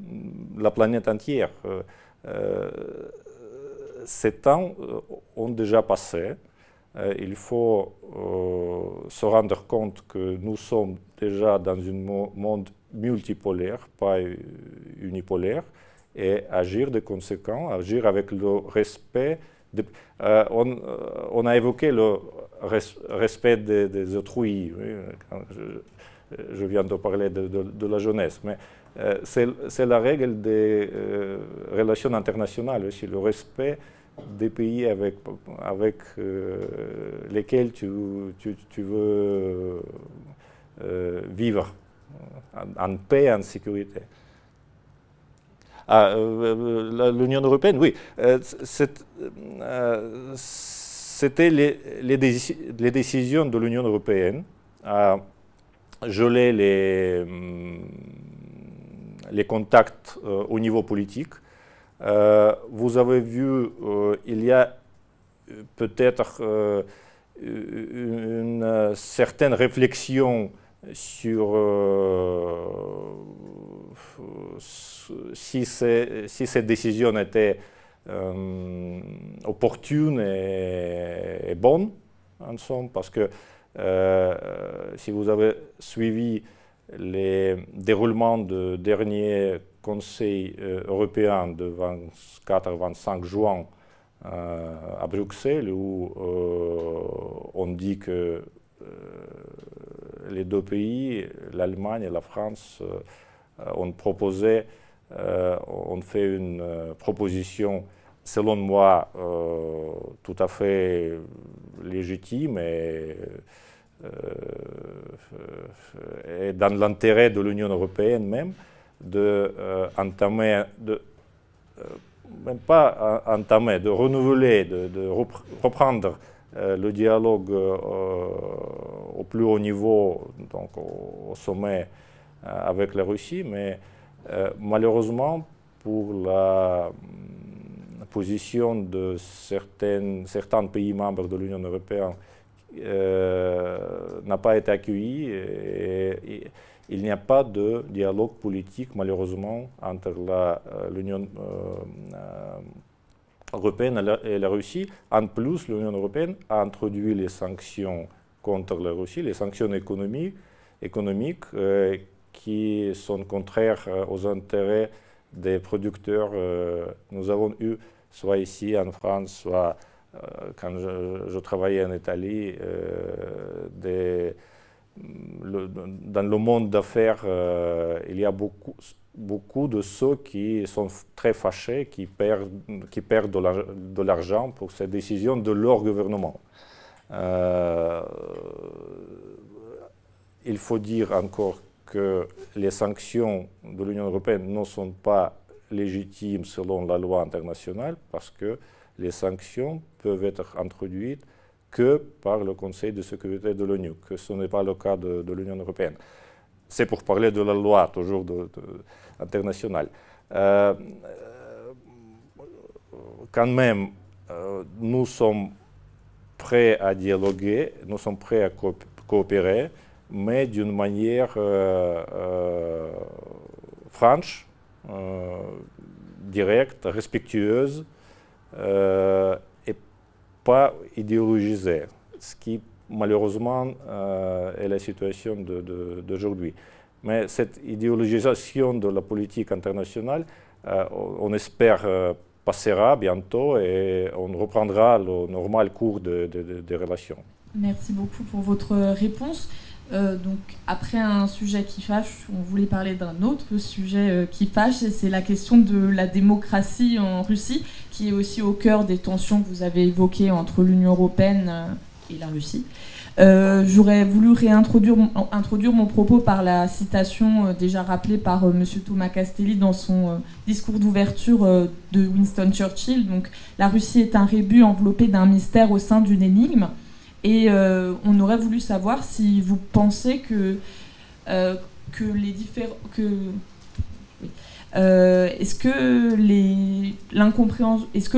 la planète entière. Euh, ces temps euh, ont déjà passé. Euh, il faut se rendre compte que nous sommes déjà dans un monde multipolaire, pas unipolaire, et agir de conséquent, agir avec le respect. on, a évoqué le respect des, autrui. je, viens de parler de, la jeunesse, mais euh, c'est la règle des euh, relations internationales aussi, le respect des pays avec, avec euh, lesquels tu, tu, veux vivre en, paix et en sécurité. Ah, l'Union européenne, oui. C'était les, les, décisions de l'Union européenne à geler les, hum, les contacts au niveau politique. Vous avez vu, il y a peut-être une certaine réflexion sur euh, si, cette décision était euh, opportune et, bonne, en somme, parce que euh, si vous avez suivi les déroulements du dernier Conseil européen de 24-25 juin à Bruxelles, où on dit que les deux pays, l'Allemagne et la France, euh, ont proposé, euh, ont fait une euh, proposition, selon moi, tout à fait légitime et dans l'intérêt de l'Union européenne même, de entamer, de, même pas entamer, de renouveler, de, reprendre euh, le dialogue euh, au plus haut niveau, donc au, sommet euh, avec la Russie, mais malheureusement pour la position de certains pays membres de l'Union européenne n'a pas été accueillie et, il n'y a pas de dialogue politique malheureusement entre l'Union européenne et la Russie. En plus, l'Union européenne a introduit les sanctions contre la Russie, les sanctions économiques, euh, qui sont contraires euh, aux intérêts des producteurs. Euh, nous avons eu, soit ici en France, soit quand je, travaillais en Italie, des, dans le monde d'affaires, il y a beaucoup, beaucoup de ceux qui sont très fâchés, qui perdent, qui perdent de l'argent pour ces décisions de leur gouvernement. Euh, il faut dire encore que les sanctions de l'Union européenne ne sont pas légitimes selon la loi internationale parce que les sanctions peuvent être introduites que par le Conseil de sécurité de l'ONU, que ce n'est pas le cas de, l'Union européenne. C'est pour parler de la loi, toujours internationale. Euh, quand même, euh, nous sommes prêts à dialoguer, nous sommes prêts à coopérer, mais d'une manière euh, franche, directe, respectueuse et pas idéologisée, ce qui malheureusement est la situation d'aujourd'hui. Mais cette idéologisation de la politique internationale, euh, on espère, euh, passera bientôt et on reprendra le normal cours des de, relations. Merci beaucoup pour votre réponse. Euh, donc, après un sujet qui fâche, on voulait parler d'un autre sujet qui fâche, et c'est la question de la démocratie en Russie, qui est aussi au cœur des tensions que vous avez évoquées entre l'Union européenne et la Russie. Euh, j'aurais voulu réintroduire introduire mon propos par la citation euh, déjà rappelée par euh, M. Thomas Castelli dans son discours d'ouverture de Winston Churchill. Donc, la Russie est un rébut enveloppé d'un mystère au sein d'une énigme. Et on aurait voulu savoir si vous pensez que, que les différents. Que, euh, est-ce que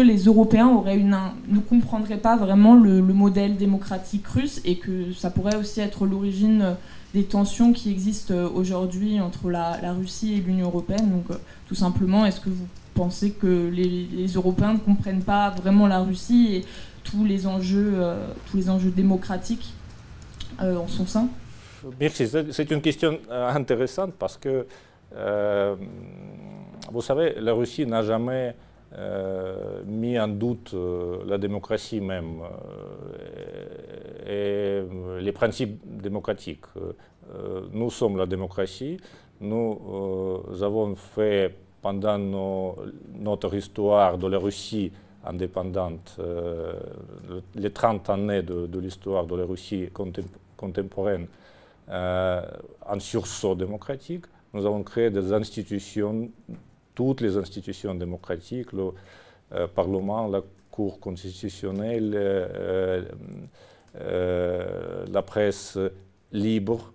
les Européens auraient une, ne comprendraient pas vraiment le, modèle démocratique russe et que ça pourrait aussi être l'origine des tensions qui existent aujourd'hui entre la, Russie et l'Union européenne? Donc, euh, tout simplement, est-ce que vous pensez que les, Européens ne comprennent pas vraiment la Russie tous les enjeux, euh, tous les enjeux démocratiques en son sein Merci, c'est une question intéressante parce que euh, vous savez, la Russie n'a jamais euh, mis en doute euh, la démocratie même et les principes démocratiques. nous sommes la démocratie. Nous avons fait pendant notre histoire de la Russie indépendante, les 30 années de, l'histoire de la Russie contemporaine, un sursaut démocratique nous avons créé des institutions toutes les institutions démocratiques, le Parlement, la Cour constitutionnelle, la presse libre,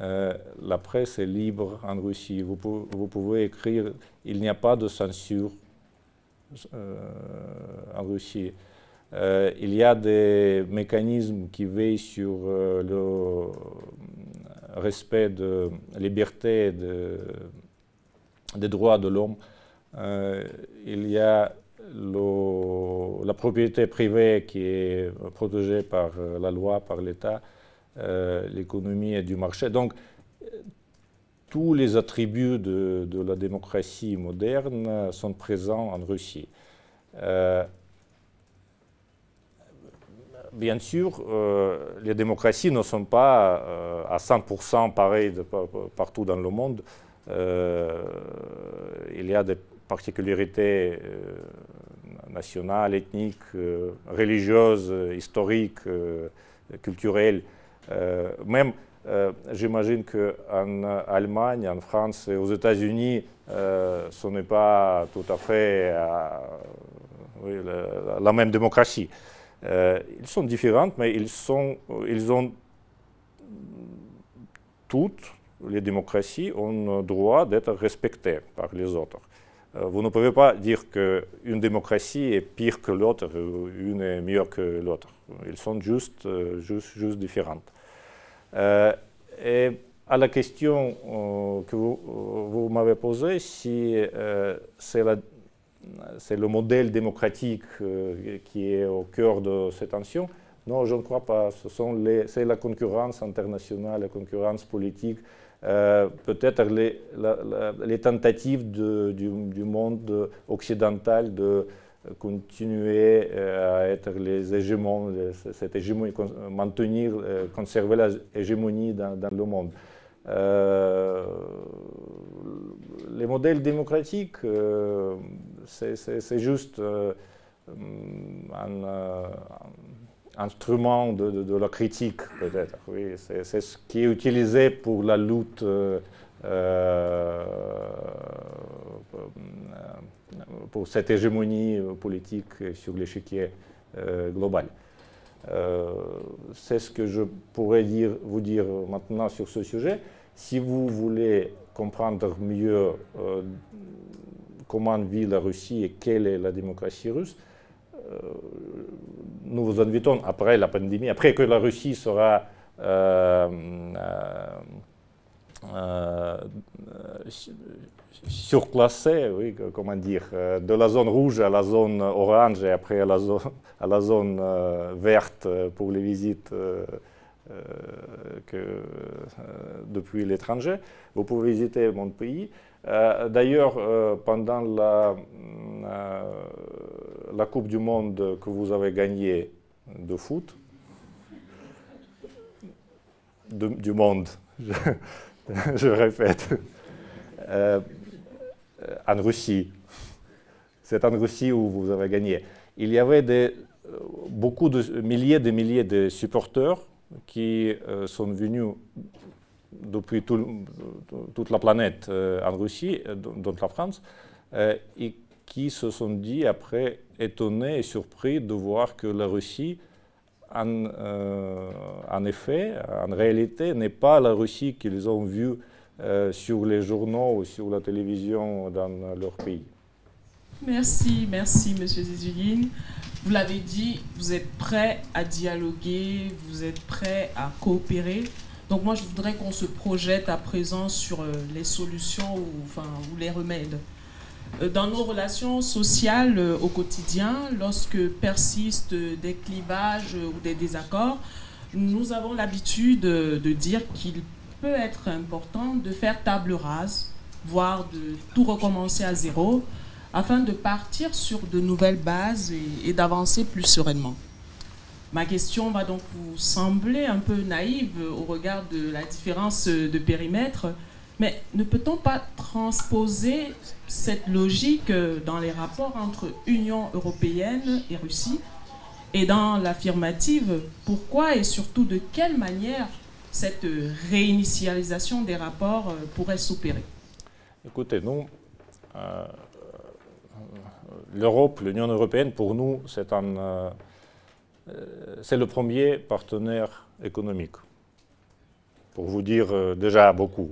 euh, la presse est libre en Russie. Vous, pouvez écrire, il n'y a pas de censure euh, en Russie. Euh, il y a des mécanismes qui veillent sur le respect de liberté de, des droits de l'homme. il y a la propriété privée qui est protégée par la loi, par l'État. Euh, l'économie et du marché. Donc, tous les attributs de, la démocratie moderne sont présents en Russie. Euh, bien sûr, euh, les démocraties ne sont pas à 100% pareilles partout dans le monde. il y a des particularités nationales, ethniques, religieuses, historiques, culturelles euh, même, euh, j'imagine qu'en Allemagne, en France et aux États-Unis, euh, ce n'est pas tout à fait la, même démocratie. ils sont différents, mais ils, ont toutes les démocraties ont le droit d'être respectées par les autres. Vous ne pouvez pas dire qu'une démocratie est pire que l'autre, une est meilleure que l'autre. Ils sont juste, juste, juste différentes. Euh, et à la question euh, que vous, m'avez posée, si euh, c'est le modèle démocratique qui est au cœur de cette tension, non, je ne crois pas. C'est la concurrence internationale, la concurrence politique, peut-être les, les, tentatives du, du, monde occidental de continuer euh, à être les hégémons, cette hégémonie, maintenir, euh, conserver l'hégémonie dans, dans, le monde. Euh, les modèles démocratiques, c'est juste un, instrument de, la critique, peut-être. Oui, c'est ce qui est utilisé pour la lutte pour cette hégémonie euh, politique sur l'échiquier euh, global. Euh, c'est ce que je pourrais vous dire maintenant sur ce sujet. Si vous voulez comprendre mieux comment vit la Russie et quelle est la démocratie russe, nous vous invitons, après la pandémie, après que la Russie sera surclassé, oui, comment dire, euh, de la zone rouge à la zone orange et après à la zone, euh, verte pour les visites euh, depuis l'étranger. Vous pouvez visiter mon pays. D'ailleurs, pendant la, la Coupe du Monde que vous avez gagnée de foot, du monde, je, répète, euh, en Russie. C'est en Russie où vous avez gagné. Il y avait des, euh, beaucoup de milliers de milliers de supporters qui euh, sont venus depuis toute la planète en Russie, dont la France, et qui se sont dit après étonnés et surpris de voir que la Russie, en, en effet, en réalité, n'est pas la Russie qu'ils ont vue euh, sur les journaux ou sur la télévision dans leur pays. Merci, merci Monsieur Zizulin. Vous l'avez dit, vous êtes prêt à dialoguer, vous êtes prêt à coopérer. Donc moi, je voudrais qu'on se projette à présent sur euh, les solutions enfin, ou les remèdes. Euh, dans nos relations sociales au quotidien, lorsque persistent des clivages ou des désaccords, nous avons l'habitude de dire qu'il peut être important de faire table rase, voire de tout recommencer à zéro, afin de partir sur de nouvelles bases et, d'avancer plus sereinement. Ma question va donc vous sembler un peu naïve au regard de la différence de périmètre, mais ne peut-on pas transposer cette logique dans les rapports entre Union européenne et Russie Et dans l'affirmative, pourquoi et surtout de quelle manière cette réinitialisation des rapports euh, pourrait s'opérer? Écoutez, nous, l'Europe, l'Union européenne, pour nous, c'est le premier partenaire économique. Pour vous dire déjà beaucoup.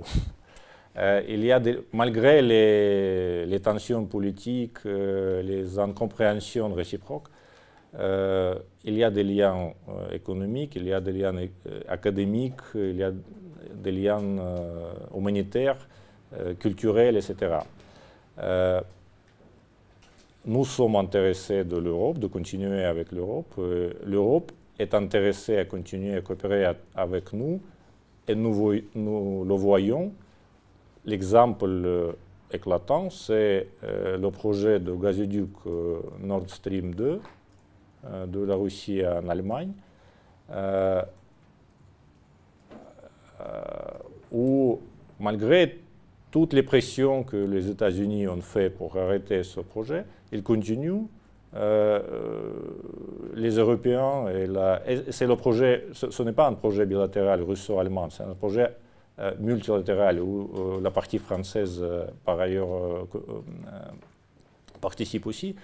Euh, il y a malgré les, tensions politiques, euh, les incompréhensions réciproques, euh, il y a des liens économiques, il y a des liens académiques, il y a des liens humanitaires, culturels, etc. nous sommes intéressés de l'Europe, de continuer avec l'Europe. L'Europe est intéressée à continuer à coopérer avec nous et nous, nous le voyons L'exemple euh, éclatant, c'est euh, le projet de gazoduc euh, Nord Stream 2 de la Russie en Allemagne, où malgré toutes les pressions que les États-Unis ont fait pour arrêter ce projet, ils continuent. les Européens, et, c'est le projet, ce, ce n'est pas un projet bilatéral russo-allemand, c'est un projet multilatérale où euh, la partie française, euh, par ailleurs, participe aussi,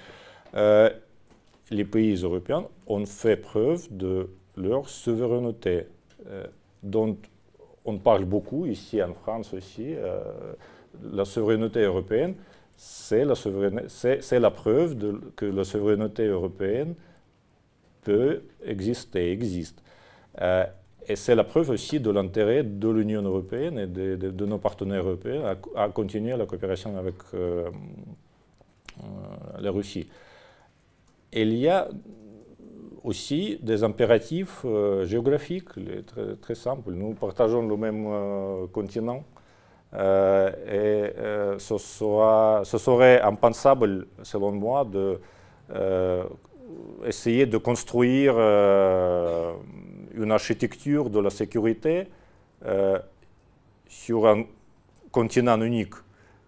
les pays européens ont fait preuve de leur souveraineté, dont on parle beaucoup ici en France aussi. la souveraineté européenne, c'est la, la preuve que la souveraineté européenne peut exister, existe. Et c'est la preuve aussi de l'intérêt de l'Union européenne et de, nos partenaires européens à, continuer la coopération avec euh, euh, la Russie. il y a aussi des impératifs euh, géographiques très, simples. Nous partageons le même continent et ce, sera, ce, serait impensable, selon moi, de essayer de construire une architecture de la sécurité euh, sur un continent unique,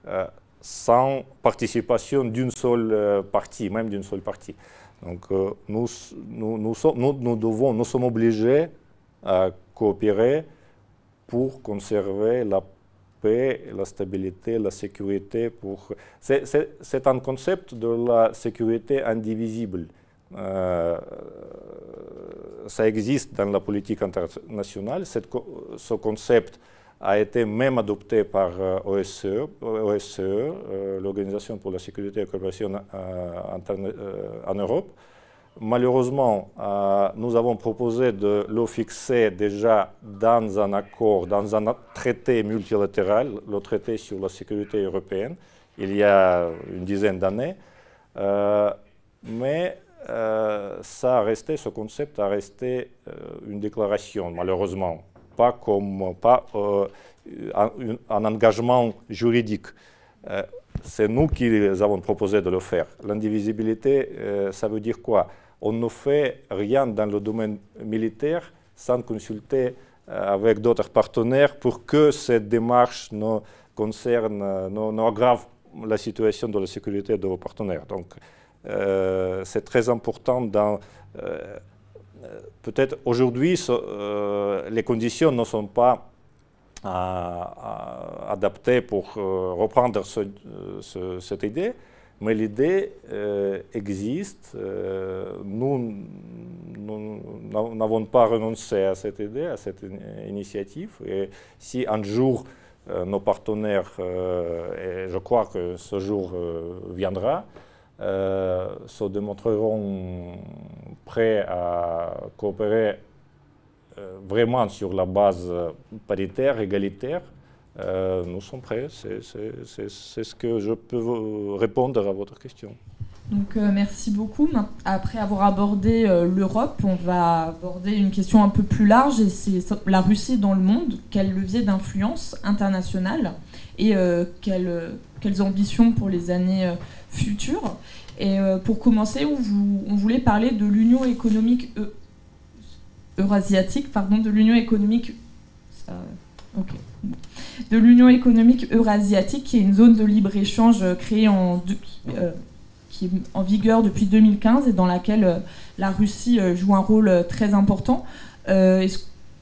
euh, sans participation d'une seule euh, partie, même d'une seule partie. Donc nous, devons, nous sommes obligés à coopérer pour conserver la paix, la stabilité, la sécurité. C'est un concept de la sécurité indivisible. Euh, ça existe dans la politique internationale. ce concept a été même adopté par OSCE, euh, OSCE euh, l'Organisation pour la sécurité et la coopération en Europe. Malheureusement, nous avons proposé de le fixer déjà dans un accord, dans un traité multilatéral, le traité sur la sécurité européenne, il y a une dizaine d'années. mais euh, ça a resté, ce concept a resté euh, une déclaration, malheureusement, pas comme pas, euh, un, engagement juridique. c'est nous qui avons proposé de le faire. L'indivisibilité, ça veut dire quoi? On ne fait rien dans le domaine militaire sans consulter avec d'autres partenaires pour que cette démarche ne concerne, ne, aggrave la situation de la sécurité de vos partenaires. Donc, euh, c'est très important. Euh, peut-être aujourd'hui, euh, les conditions ne sont pas adaptées pour reprendre cette idée, mais l'idée existe. nous n'avons pas renoncé à cette idée, à cette initiative. Et si un jour nos partenaires, et je crois que ce jour viendra, se démontreront prêts à coopérer euh, vraiment sur la base paritaire, égalitaire, euh, nous sommes prêts. C'est ce que je peux répondre à votre question. Donc merci beaucoup. Après avoir abordé l'Europe, on va aborder une question un peu plus large, et c'est la Russie dans le monde. Quel levier d'influence internationale et quelles, quelles ambitions pour les années futures Et euh, pour commencer, on, voulait parler de l'Union économique eurasiatique, pardon, de l'Union économique. De l'Union économique eurasiatique, qui est une zone de libre-échange créée en, euh, qui est en vigueur depuis 2015 et dans laquelle euh, la Russie joue un rôle très important.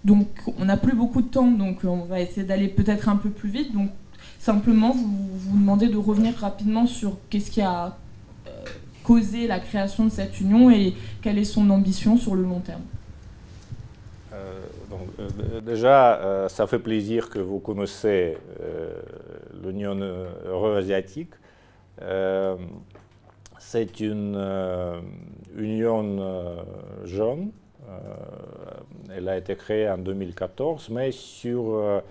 donc, on n'a plus beaucoup de temps, donc on va essayer d'aller peut-être un peu plus vite. Donc, Simplement, vous vous demandez de revenir rapidement sur qu'est-ce qui a causé la création de cette union et quelle est son ambition sur le long terme. donc, déjà, ça fait plaisir que vous connaissez l'Union euro-asiatique. C'est une union jeune euh, elle a été créée en 2014, mais sur euh,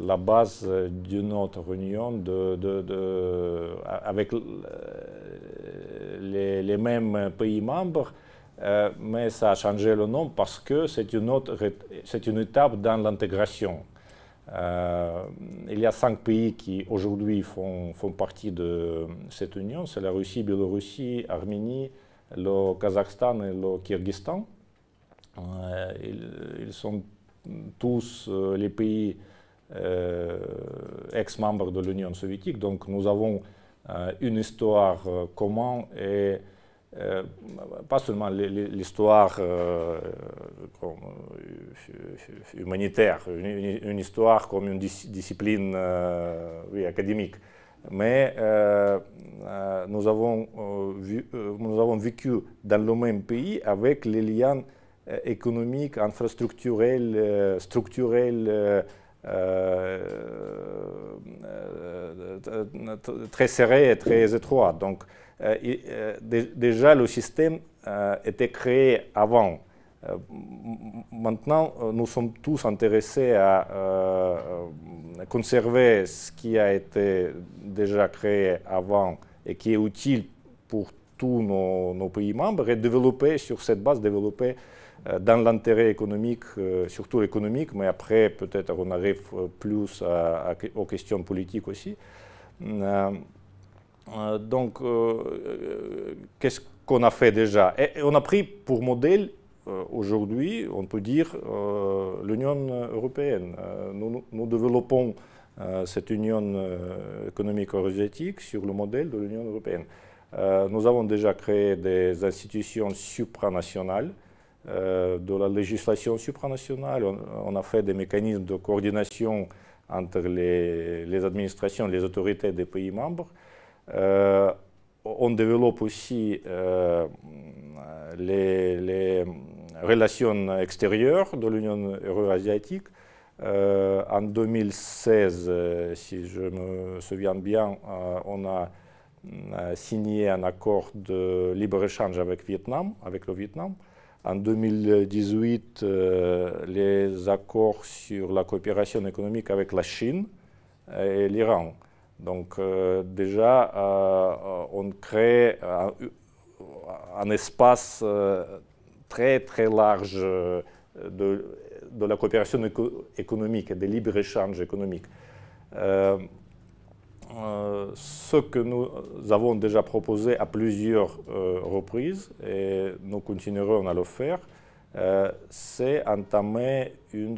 la base d'une autre union de, avec les, mêmes pays membres, euh, mais ça a changé le nom parce que c'est une, étape dans l'intégration. il y a cinq pays qui aujourd'hui font, partie de cette union, c'est la Russie, Biélorussie, Arménie, le Kazakhstan et le Kyrgyzstan. Euh, ils, sont tous euh, les pays euh, ex-membres de l'Union soviétique, donc nous avons une histoire commune et pas seulement l'histoire humanitaire, une, histoire comme une discipline académique, mais nous, avons, nous avons vécu dans le même pays avec les liens euh, économique, infrastructurel, euh, structurel, euh, très serré et très étroit. Donc, déjà, le système était créé avant. maintenant, nous sommes tous intéressés à conserver ce qui a été déjà créé avant et qui est utile pour tous nos, pays membres et développer sur cette base, développer euh, dans l'intérêt économique, euh, surtout économique, mais après peut-être on arrive euh, plus aux questions politiques aussi. donc, qu'est-ce qu'on a fait déjà? On a pris pour modèle aujourd'hui, on peut dire, l'Union européenne. Nous, développons cette union économique eurasiatique sur le modèle de l'Union européenne. nous avons déjà créé des institutions supranationales euh, de la législation supranationale. On, a fait des mécanismes de coordination entre les, administrations, les autorités des pays membres. Euh, on développe aussi euh, les, relations extérieures de l'Union euro-asiatique. en 2016, si je me souviens bien, on a signé un accord de libre-échange avec le Vietnam. En 2018, euh, les accords sur la coopération économique avec la Chine et l'Iran. Donc euh, déjà, euh, on crée un, espace très très large de, la coopération économique et de libre-échange économique. Euh, ce que nous avons déjà proposé à plusieurs euh, reprises, et nous continuerons à le faire, euh, c'est entamer une,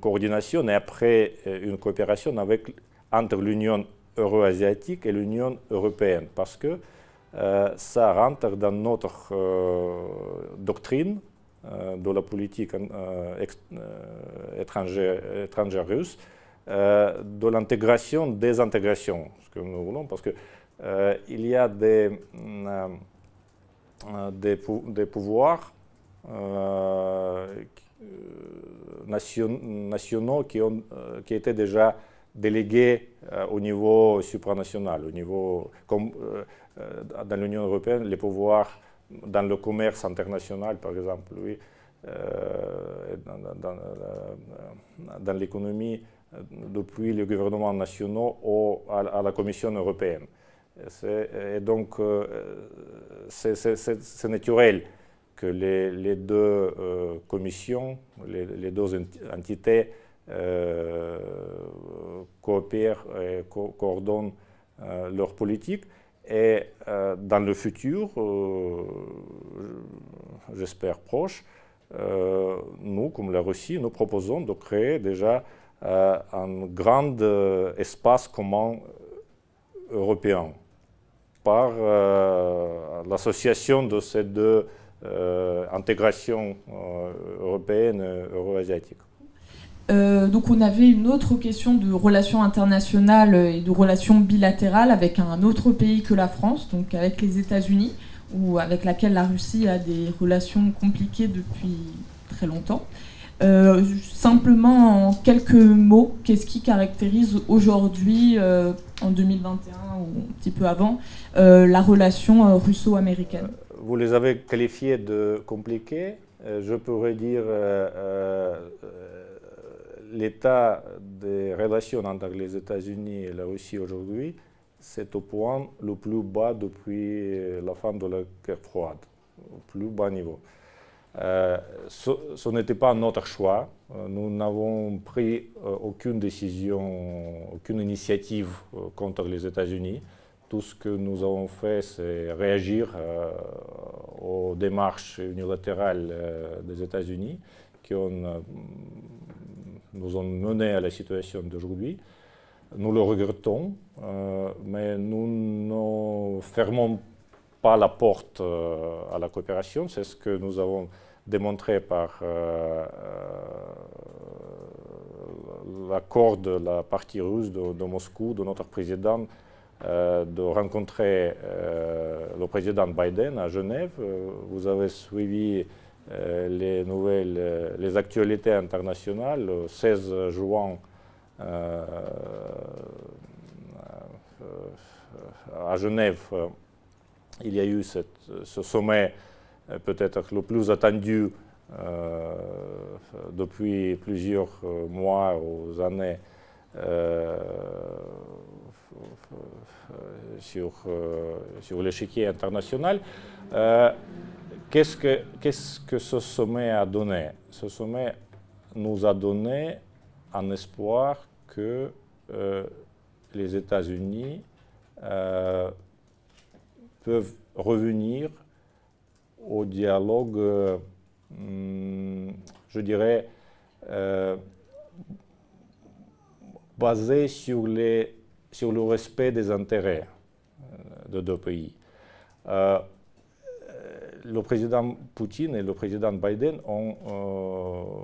coordination et après une coopération avec, entre l'Union euro-asiatique et l'Union européenne, parce que ça rentre dans notre doctrine de la politique étrangère russe, euh, de l'intégration des intégrations, ce que nous voulons, parce qu'il euh, y a des, euh, des, pouvoirs nationaux qui, ont, qui étaient déjà délégués au niveau supranational, au niveau, comme dans l'Union européenne, les pouvoirs dans le commerce international, par exemple, oui, dans l'économie, depuis les gouvernements nationaux à, la Commission européenne. Et donc, euh, c'est naturel que les, deux euh, commissions, les, deux entités euh, coopèrent et coordonnent leur politique. Et dans le futur, j'espère proche, nous, comme la Russie, nous proposons de créer déjà euh, un grand euh, espace commun européen par euh, l'association de ces deux intégrations européennes et euro-asiatiques. donc on avait une autre question de relations internationales et de relations bilatérales avec un autre pays que la France, donc avec les États-Unis, ou avec laquelle la Russie a des relations compliquées depuis très longtemps. Euh, simplement en quelques mots, qu'est-ce qui caractérise aujourd'hui, euh, en 2021 ou un petit peu avant, euh, la relation russo-américaine? Vous les avez qualifiés de compliqués. je pourrais dire l'état des relations entre les États-Unis et la Russie aujourd'hui, c'est au point le plus bas depuis la fin de la guerre froide, au plus bas niveau. Euh, ce, n'était pas notre choix. Euh, nous n'avons pris euh, aucune décision, aucune initiative contre les États-Unis. Tout ce que nous avons fait, c'est réagir aux démarches unilatérales des États-Unis qui nous ont mené à la situation d'aujourd'hui. Nous le regrettons, mais nous ne fermons pas la porte euh, à la coopération. C'est ce que nous avons démontré par euh, euh, l'accord de la partie russe de, Moscou, de notre président, de rencontrer le président Biden à Genève. vous avez suivi les nouvelles, les actualités internationales. Le 16 juin, à Genève, il y a eu ce sommet euh, peut-être le plus attendu euh, depuis plusieurs euh, mois ou années sur, sur l'échiquier international. que, qu'est-ce que ce sommet a donné? Ce sommet nous a donné un espoir que les États-Unis peuvent revenir au dialogue, euh, hmm, je dirais, euh, basé sur, les, sur le respect des intérêts euh, de deux pays. le président Poutine et le président Biden ont,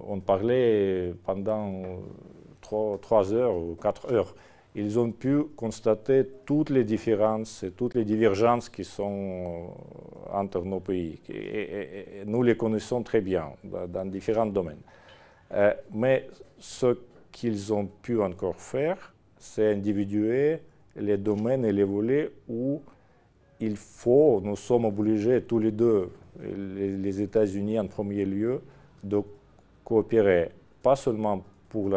ont parlé pendant trois heures ou quatre heures ils ont pu constater toutes les différences et toutes les divergences qui sont euh, entre nos pays. Nous les connaissons très bien dans différents domaines. Euh, mais ce qu'ils ont pu encore faire, c'est individuer les domaines et les volets où il faut, nous sommes obligés tous les deux, les, les États-Unis en premier lieu, de coopérer, pas seulement pour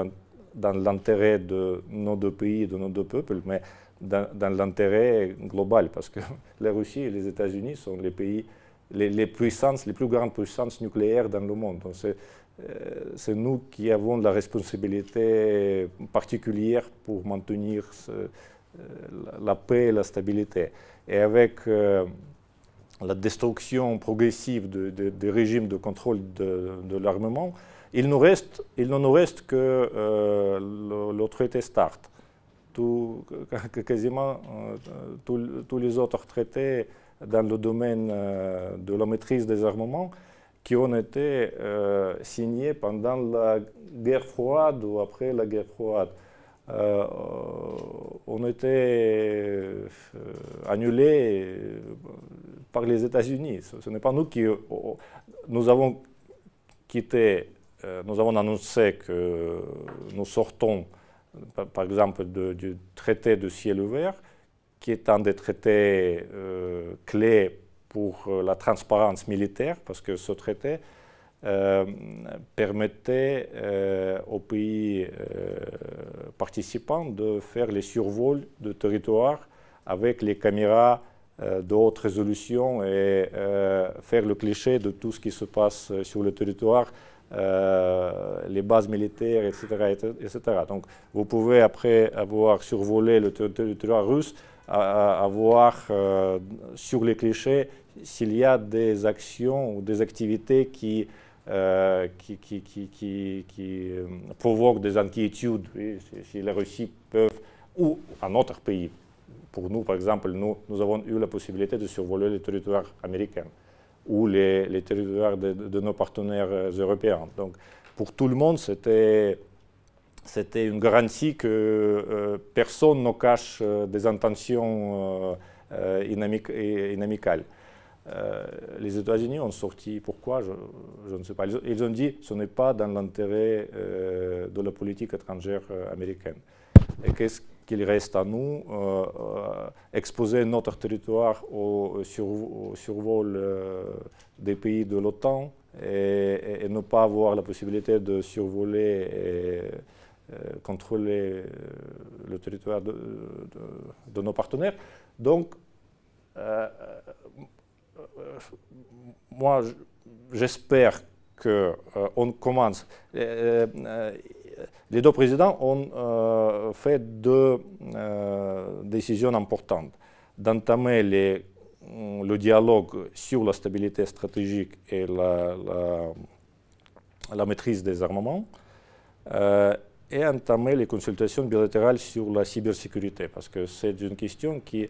dans l'intérêt de nos deux pays, de nos deux peuples, mais dans, l'intérêt global, parce que la Russie et les États-Unis sont les pays, les, puissances, les plus grandes puissances nucléaires dans le monde. Donc c'est, euh, nous qui avons la responsabilité particulière pour maintenir euh, la paix et la stabilité. Et avec euh, la destruction progressive des régimes de contrôle de l'armement, il, nous reste, il ne nous reste que euh, le, traité START. Quasiment euh, tous les autres traités dans le domaine euh, de la maîtrise des armements qui ont été signés pendant la guerre froide ou après la guerre froide. ont été annulés par les États-Unis. Ce, ce n'est pas nous qui... nous avons quitté euh, nous avons annoncé que nous sortons, par exemple, du traité de ciel ouvert, qui est un des traités euh, clés pour euh, la transparence militaire, parce que ce traité permettait aux pays participants de faire les survols de territoire avec les caméras de haute résolution et faire le cliché de tout ce qui se passe sur le territoire euh, les bases militaires, etc., etc., Donc, vous pouvez, après avoir survolé le territoire russe, avoir euh, sur les clichés s'il y a des actions ou des activités qui, euh, qui, qui, qui, qui provoquent des inquiétudes, si, la Russie peut, ou un autre pays. Pour nous, par exemple, nous, nous avons eu la possibilité de survoler le territoire américain ou les, territoires de, nos partenaires euh, européens. Donc, pour tout le monde, c'était une garantie que personne ne cache des intentions inamicales. les États-Unis ont sorti, pourquoi, je, ne sais pas, ils, ont dit ce n'est pas dans l'intérêt de la politique étrangère américaine. Et qu'est-ce qu'il reste à nous euh, euh, exposer notre territoire au, survol euh, des pays de l'OTAN et, ne pas avoir la possibilité de survoler et contrôler le territoire de, nos partenaires. Donc, moi, j'espère qu'on commence les deux présidents ont euh, fait deux euh, décisions importantes. D'entamer le dialogue sur la stabilité stratégique et la, maîtrise des armements euh, et entamer les consultations bilatérales sur la cybersécurité, parce que c'est une question qui,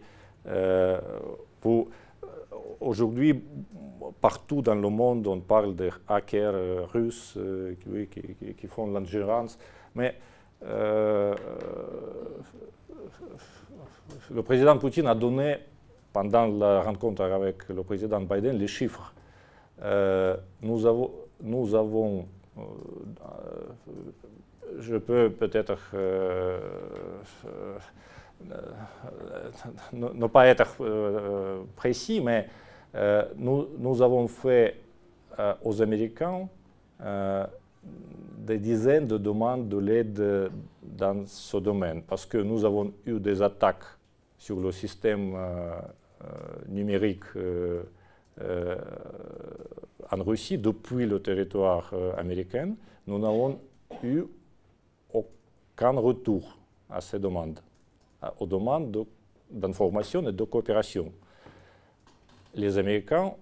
aujourd'hui, partout dans le monde, on parle de hackers russes qui, qui, font l'ingérence mais euh, le président Poutine a donné, pendant la rencontre avec le président Biden, les chiffres. Euh, nous avons, euh, je peux peut-être ne pas être précis, mais nous, nous, avons fait aux Américains des dizaines de demandes de l'aide dans ce domaine, parce que nous avons eu des attaques sur le système euh, euh, numérique euh, en Russie depuis le territoire américain. Nous n'avons eu aucun retour à ces demandes, aux demandes d'information et de coopération. Les Américains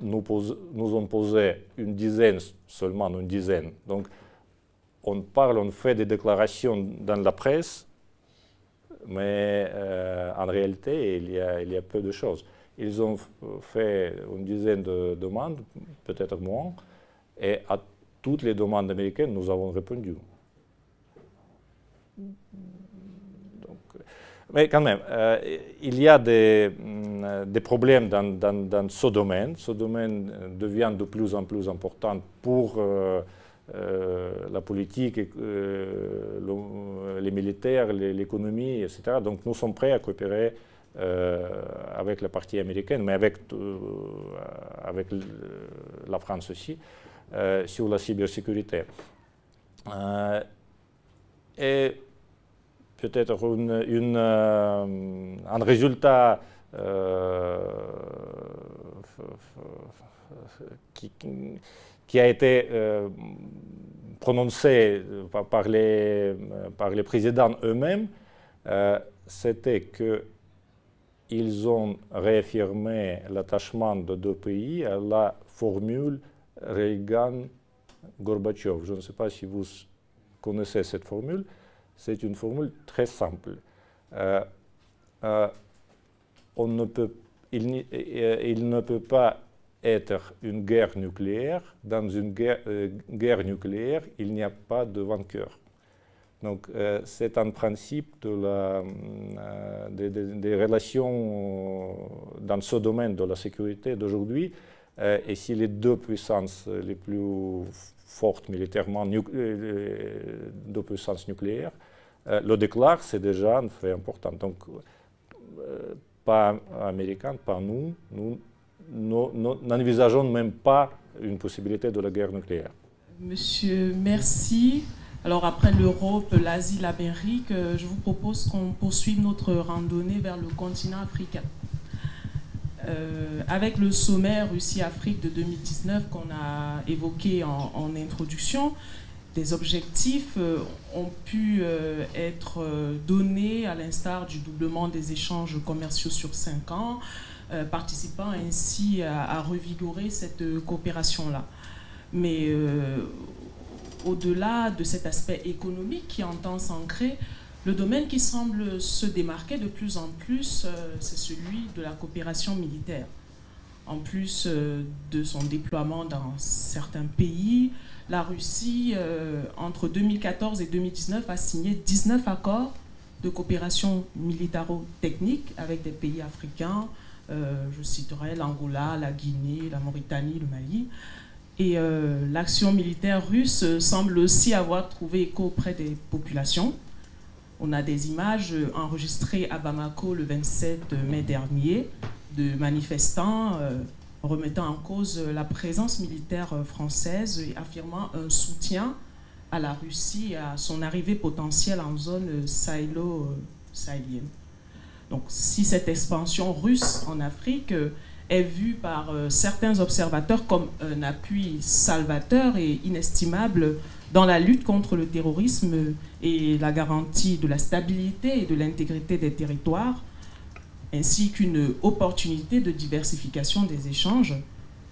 nous ont posé une dizaine, seulement une dizaine. Donc, on parle, on fait des déclarations dans la presse, mais euh, en réalité, il y, a, il y, a, peu de choses. Ils ont fait une dizaine de demandes, peut-être moins, et à toutes les demandes américaines, nous avons répondu. Mais quand même, euh, il y a des, mm, des problèmes dans, ce domaine. Ce domaine euh, devient de plus en plus important pour euh, la politique, les militaires, l'économie, etc. Donc nous sommes prêts à coopérer avec la partie américaine, mais avec, avec la France aussi, sur la cybersécurité. et peut-être euh, un résultat euh, qui, a été euh, prononcé par, les, présidents eux-mêmes, c'était qu'ils ont réaffirmé l'attachement de deux pays à la formule Reagan-Gorbatchev. Je ne sais pas si vous connaissez cette formule c'est une formule très simple. Euh, euh, on ne peut, il, euh, ne peut pas être une guerre nucléaire. Dans une guerre, guerre nucléaire, il n'y a pas de vainqueur. Donc c'est un principe des, relations dans ce domaine de la sécurité d'aujourd'hui. et si les deux puissances les plus fortes militairement, deux puissances nucléaires, euh, le déclare, c'est déjà un fait important. Donc, euh, pas américain, pas nous, nous n'envisageons même pas une possibilité de la guerre nucléaire. Monsieur, merci. Alors après l'Europe, l'Asie, l'Amérique, euh, je vous propose qu'on poursuive notre randonnée vers le continent africain. avec le sommet Russie-Afrique de 2019 qu'on a évoqué en introduction, des objectifs euh, ont pu euh, être euh, donnés à l'instar du doublement des échanges commerciaux sur cinq ans, participant ainsi à, revigorer cette coopération-là. Mais au-delà de cet aspect économique qui entend s'ancrer, le domaine qui semble se démarquer de plus en plus, c'est celui de la coopération militaire. En plus de son déploiement dans certains pays, la Russie, entre 2014 et 2019, a signé 19 accords de coopération militaro-technique avec des pays africains. je citerai l'Angola, la Guinée, la Mauritanie, le Mali. Et euh, l'action militaire russe semble aussi avoir trouvé écho auprès des populations. On a des images enregistrées à Bamako le 27 mai dernier de manifestants euh, remettant en cause la présence militaire française et affirmant un soutien à la Russie et à son arrivée potentielle en zone sahélo-sahélienne. Donc si cette expansion russe en Afrique est vu par euh, certains observateurs comme un appui salvateur et inestimable dans la lutte contre le terrorisme et la garantie de la stabilité et de l'intégrité des territoires, ainsi qu'une opportunité de diversification des échanges.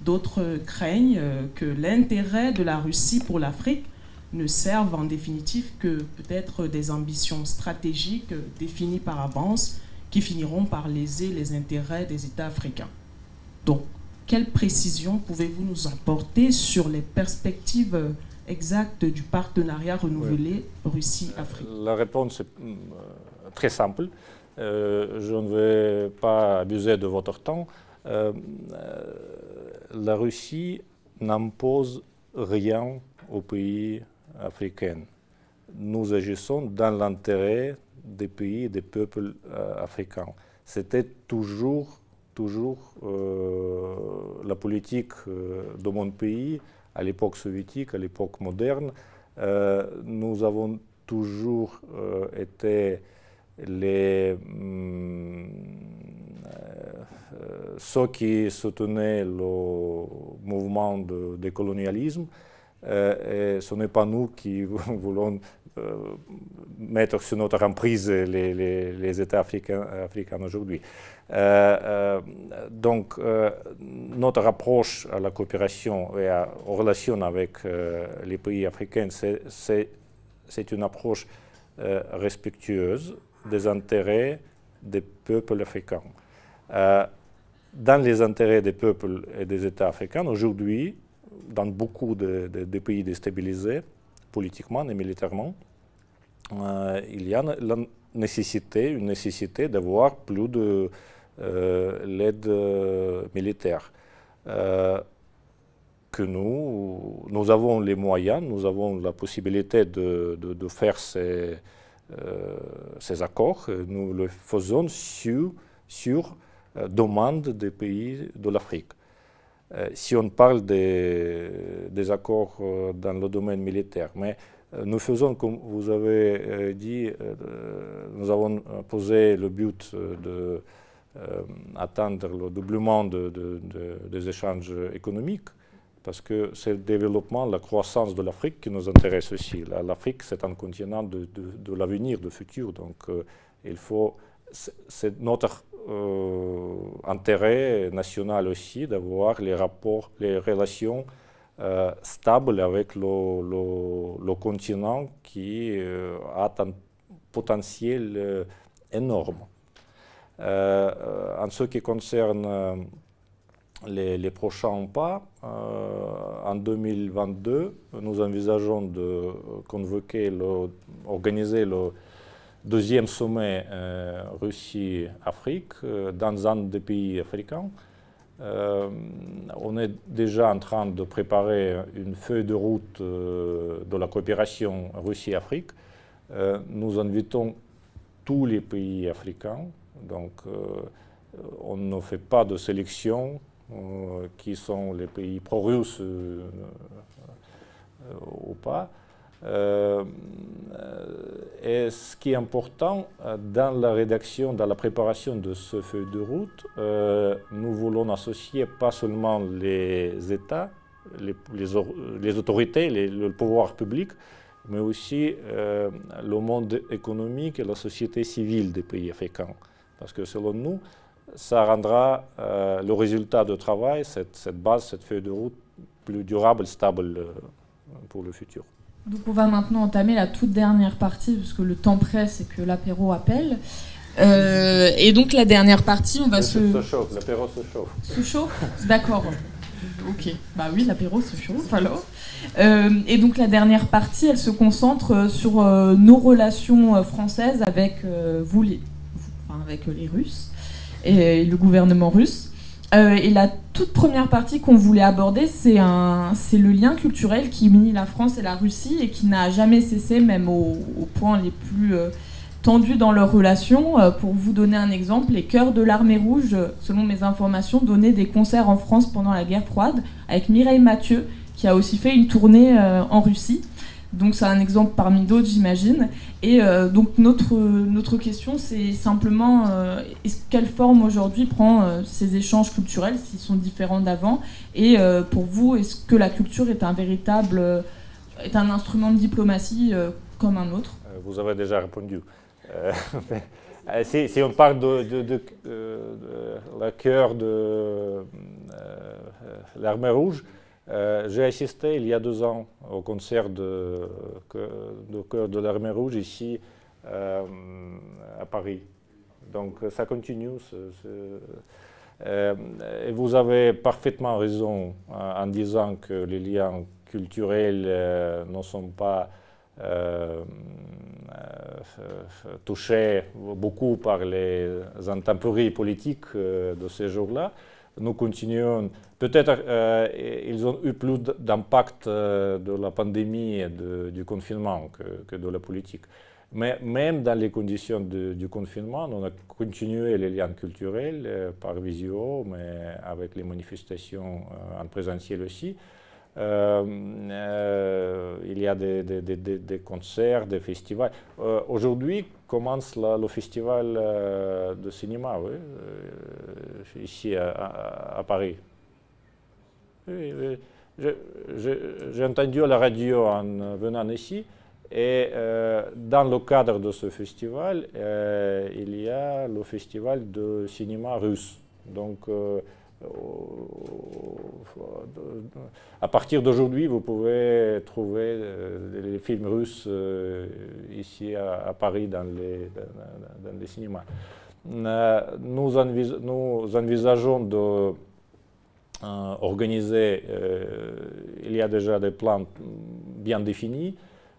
D'autres craignent euh, que l'intérêt de la Russie pour l'Afrique ne serve en définitive que peut-être des ambitions stratégiques définies par avance qui finiront par léser les intérêts des États africains. Donc, quelle précision pouvez-vous nous apporter sur les perspectives exactes du partenariat renouvelé Russie-Afrique? La réponse est euh, très simple. Euh, je ne vais pas abuser de votre temps. Euh, la Russie n'impose rien aux pays africains. Nous agissons dans l'intérêt des pays et des peuples africains. C'était toujours toujours euh, la politique euh, de mon pays, à l'époque soviétique, à l'époque moderne. Euh, nous avons toujours été les, hum, ceux qui soutenaient le mouvement de décolonialisme. et ce n'est pas nous qui voulons mettre sur notre emprise les, États africains, aujourd'hui. Euh, euh, donc, euh, notre approche à la coopération et aux relations avec les pays africains, c'est une approche respectueuse des intérêts des peuples africains. dans les intérêts des peuples et des États africains, aujourd'hui, dans beaucoup de, pays déstabilisés, politiquement et militairement, il y a la nécessité, une nécessité d'avoir plus de euh, l'aide euh, militaire. Euh, que nous, nous avons les moyens, nous avons la possibilité de, de, faire ces, ces, accords. Nous le faisons sur, sur demande des pays de l'Afrique. si on parle des, des, accords dans le domaine militaire, mais nous faisons, comme vous avez dit, nous avons posé le but de euh, atteindre le doublement des échanges économiques, parce que c'est le développement, la croissance de l'Afrique qui nous intéresse aussi. L'Afrique, c'est un continent de, l'avenir, du futur, donc euh, il faut, c'est notre euh, intérêt national aussi d'avoir les rapports, les relations stables avec le, continent qui a un potentiel énorme. Euh, en ce qui concerne euh, les, prochains pas, euh, en 2022, nous envisageons de convoquer, le, organiser le deuxième sommet Russie-Afrique dans un des pays africains. on est déjà en train de préparer une feuille de route de la coopération Russie-Afrique. nous invitons tous les pays africains donc, euh, on ne fait pas de sélection euh, qui sont les pays pro-russes euh, ou pas. et ce qui est important dans la rédaction, dans la préparation de ce feuille de route, nous voulons associer pas seulement les États, les, autorités, le pouvoir public, mais aussi le monde économique et la société civile des pays africains. Parce que selon nous, ça rendra euh, le résultat de travail, cette, base, cette feuille de route, plus durable, stable euh, pour le futur. Donc on va maintenant entamer la toute dernière partie, parce que le temps presse et que l'apéro appelle. et donc la dernière partie, on va se... Se chauffe, l'apéro se chauffe. Se chauffe D'accord. Ok. Bah oui, l'apéro se chauffe alors. et donc la dernière partie, elle se concentre sur nos relations françaises avec vous, les, enfin, avec les Russes et le gouvernement russe. Euh, et la toute première partie qu'on voulait aborder, c'est le lien culturel qui unit la France et la Russie et qui n'a jamais cessé, même aux au points les plus euh, tendus dans leurs relations. Euh, pour vous donner un exemple, les Chœurs de l'Armée Rouge, selon mes informations, donnaient des concerts en France pendant la guerre froide, avec Mireille Mathieu, qui a aussi fait une tournée en Russie. Donc c'est un exemple parmi d'autres, j'imagine. Et euh, donc notre, notre question, c'est simplement euh, quelle forme aujourd'hui prend euh, ces échanges culturels, s'ils sont différents d'avant? Et pour vous, est-ce que la culture est un véritable, est un instrument de diplomatie comme un autre? Vous avez déjà répondu. si, on parle de, de la cœur de l'armée rouge, euh, j'ai assisté il y a deux ans au concert de, Cœur de l'Armée Rouge ici euh, à Paris. Donc ça continue. Euh, et vous avez parfaitement raison en disant que les liens culturels ne sont pas touchés beaucoup par les intempéries politiques de ces jours-là nous continuons. Peut-être euh, ils ont eu plus d'impact euh, de la pandémie et du confinement que, de la politique. Mais même dans les conditions du confinement, on a continué les liens culturels euh, par visio, mais avec les manifestations en présentiel aussi. Euh, euh, il y a des, concerts, des festivals. Euh, aujourd'hui commence le festival de cinéma, oui, ici à, Paris. J'ai entendu la radio en venant ici, et dans le cadre de ce festival, il y a le festival de cinéma russe. Donc, à partir d'aujourd'hui, vous pouvez trouver euh, les films russes euh, ici à, Paris dans les, cinémas. Euh, nous, envisageons de organiser, il y a déjà des plans bien définis,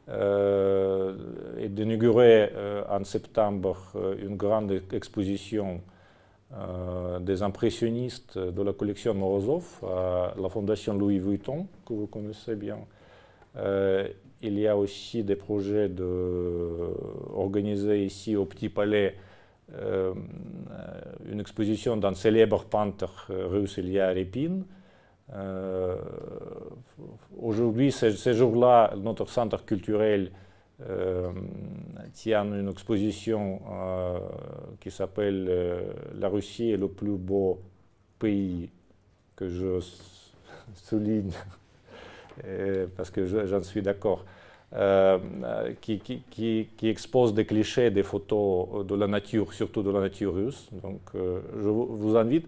et d'inaugurer en septembre une grande exposition euh, des impressionnistes de la collection Morozov, à la fondation Louis Vuitton, que vous connaissez bien. Euh, il y a aussi des projets d'organiser ici au Petit Palais euh, une exposition d'un célèbre peintre russe Ilya Repin. Aujourd'hui, ces, jours-là, notre centre culturel euh, tient une exposition euh, qui s'appelle euh, La Russie est le plus beau pays que je souligne parce que j'en suis d'accord. qui, expose des clichés, des photos de la nature, surtout de la nature russe. Donc, je vous invite,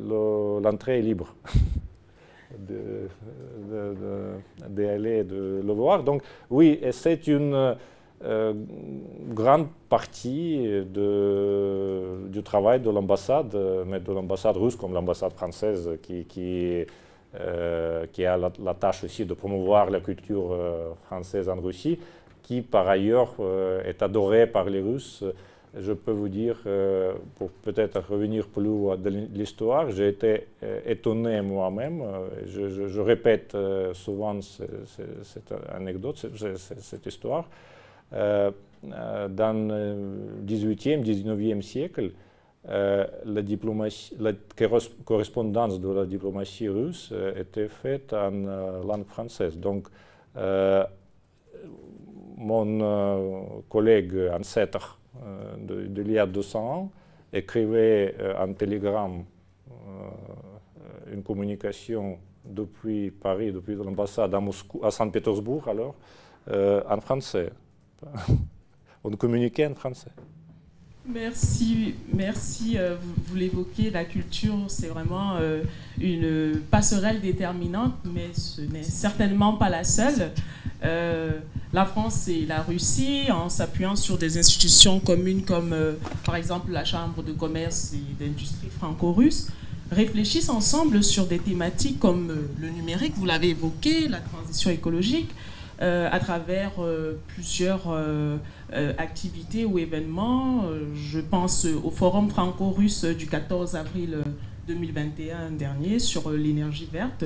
l'entrée est libre. d'aller de, le voir. Donc oui, c'est une euh, grande partie de, du travail de l'ambassade, mais de l'ambassade russe comme l'ambassade française qui, qui, euh, qui a la, tâche aussi de promouvoir la culture euh, française en Russie, qui par ailleurs est adorée par les Russes je peux vous dire, euh, pour peut-être revenir plus loin de l'histoire, j'ai été euh, étonné moi-même. Euh, je, répète souvent cette anecdote, cette, histoire. dans le 18e, 19e siècle, la, la correspondance de la diplomatie russe était faite en langue française. Donc, mon collègue ancêtre euh, d'il y a 200 ans, écrivait euh, en télégramme euh, une communication depuis Paris, depuis l'ambassade à Moscou, à Saint-Pétersbourg alors, en français. On communiquait en français. Merci, merci. vous, l'évoquez, la culture, c'est vraiment une passerelle déterminante, mais ce n'est certainement pas la seule. la France et la Russie, en s'appuyant sur des institutions communes comme par exemple la Chambre de commerce et d'industrie franco-russe, réfléchissent ensemble sur des thématiques comme le numérique, vous l'avez évoqué, la transition écologique, à travers plusieurs activités ou événements. je pense au Forum franco-russe du 14 avril 2021 dernier sur l'énergie verte.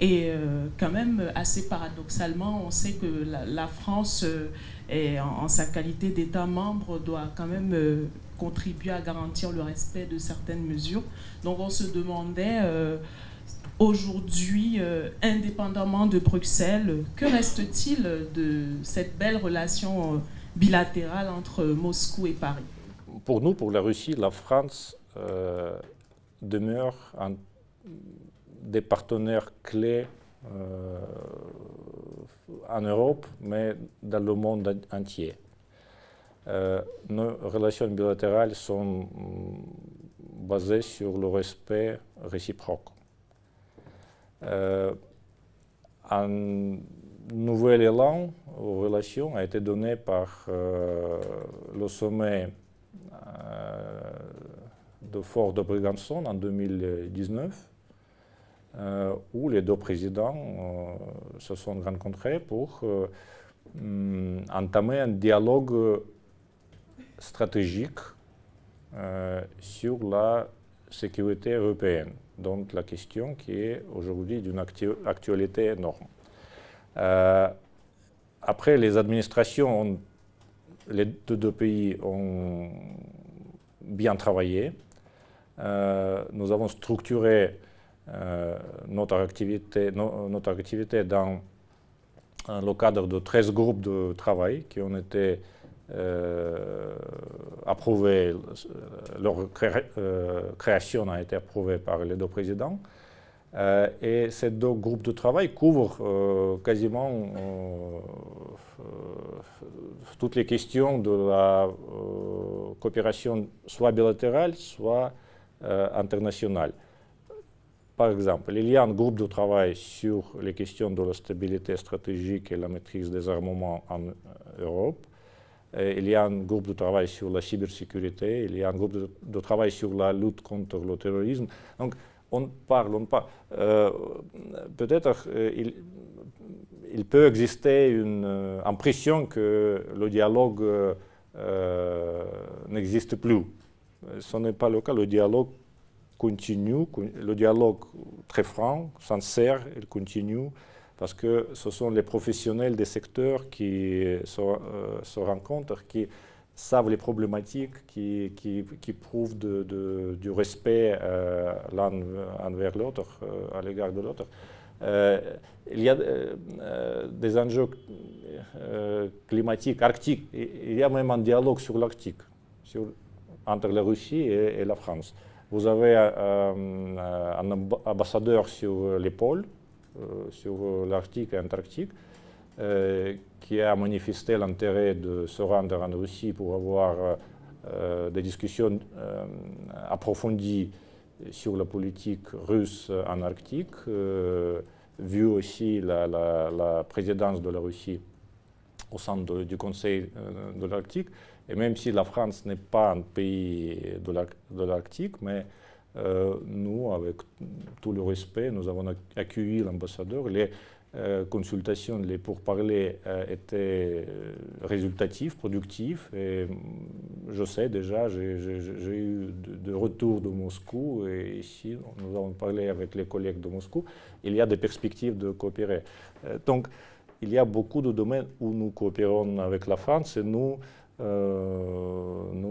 Et euh, quand même, assez paradoxalement, on sait que la, France, en, sa qualité d'État membre, doit quand même euh, contribuer à garantir le respect de certaines mesures. Donc on se demandait euh, aujourd'hui, indépendamment de Bruxelles, que reste-t-il de cette belle relation bilatérale entre Moscou et Paris Pour nous, pour la Russie, la France demeure un des partenaires clés euh, en Europe, mais dans le monde entier. Euh, nos relations bilatérales sont mm, basées sur le respect réciproque. Euh, un nouvel élan aux relations a été donné par le sommet de Fort de Brégançon en 2019 euh, où les deux présidents euh, se sont rencontrés pour euh, mm, entamer un dialogue stratégique sur la sécurité européenne, donc la question qui est aujourd'hui d'une actualité énorme. Après, les administrations, les deux, pays ont bien travaillé. nous avons structuré euh, notre, activité, dans le cadre de 13 groupes de travail qui ont été euh, approuvés, leur euh, création a été approuvée par les deux présidents. et ces deux groupes de travail couvrent quasiment toutes les questions de la coopération soit bilatérale, soit internationale. Par exemple, il y a un groupe de travail sur les questions de la stabilité stratégique et la maîtrise des armements en euh, Europe. il y a un groupe de travail sur la cybersécurité, il y a un groupe de, travail sur la lutte contre le terrorisme. On parle, on parle. Euh, peut-être euh, il, peut exister une impression que le dialogue n'existe plus. Ce n'est pas le cas. Le dialogue continue, le dialogue très franc, sincère, il continue parce que ce sont les professionnels des secteurs qui se, euh, rencontrent, qui savent les problématiques, qui, qui, prouvent de, du respect euh, l'un envers l'autre, euh, à l'égard de l'autre. il y a des enjeux climatiques, arctiques. Il y a même un dialogue sur l'Arctique, entre la Russie et la France. Vous avez euh, euh, un ambassadeur sur les pôles, euh, sur l'Arctique et l'Antarctique, qui a manifesté l'intérêt de se rendre en Russie pour avoir des discussions approfondies sur la politique russe en Arctique, vu aussi la, présidence de la Russie au sein du Conseil de l'Arctique. Et même si la France n'est pas un pays de l'Arctique, mais euh, nous, avec tout le respect, nous avons accueilli l'ambassadeur. Euh, consultations, les pourparlers euh, étaient résultatifs, productifs. Et je sais déjà, j'ai eu de, de, retour de Moscou et ici, nous avons parlé avec les collègues de Moscou. Il y a des perspectives de coopérer. donc, il y a beaucoup de domaines où nous coopérons avec la France et nous, euh, nous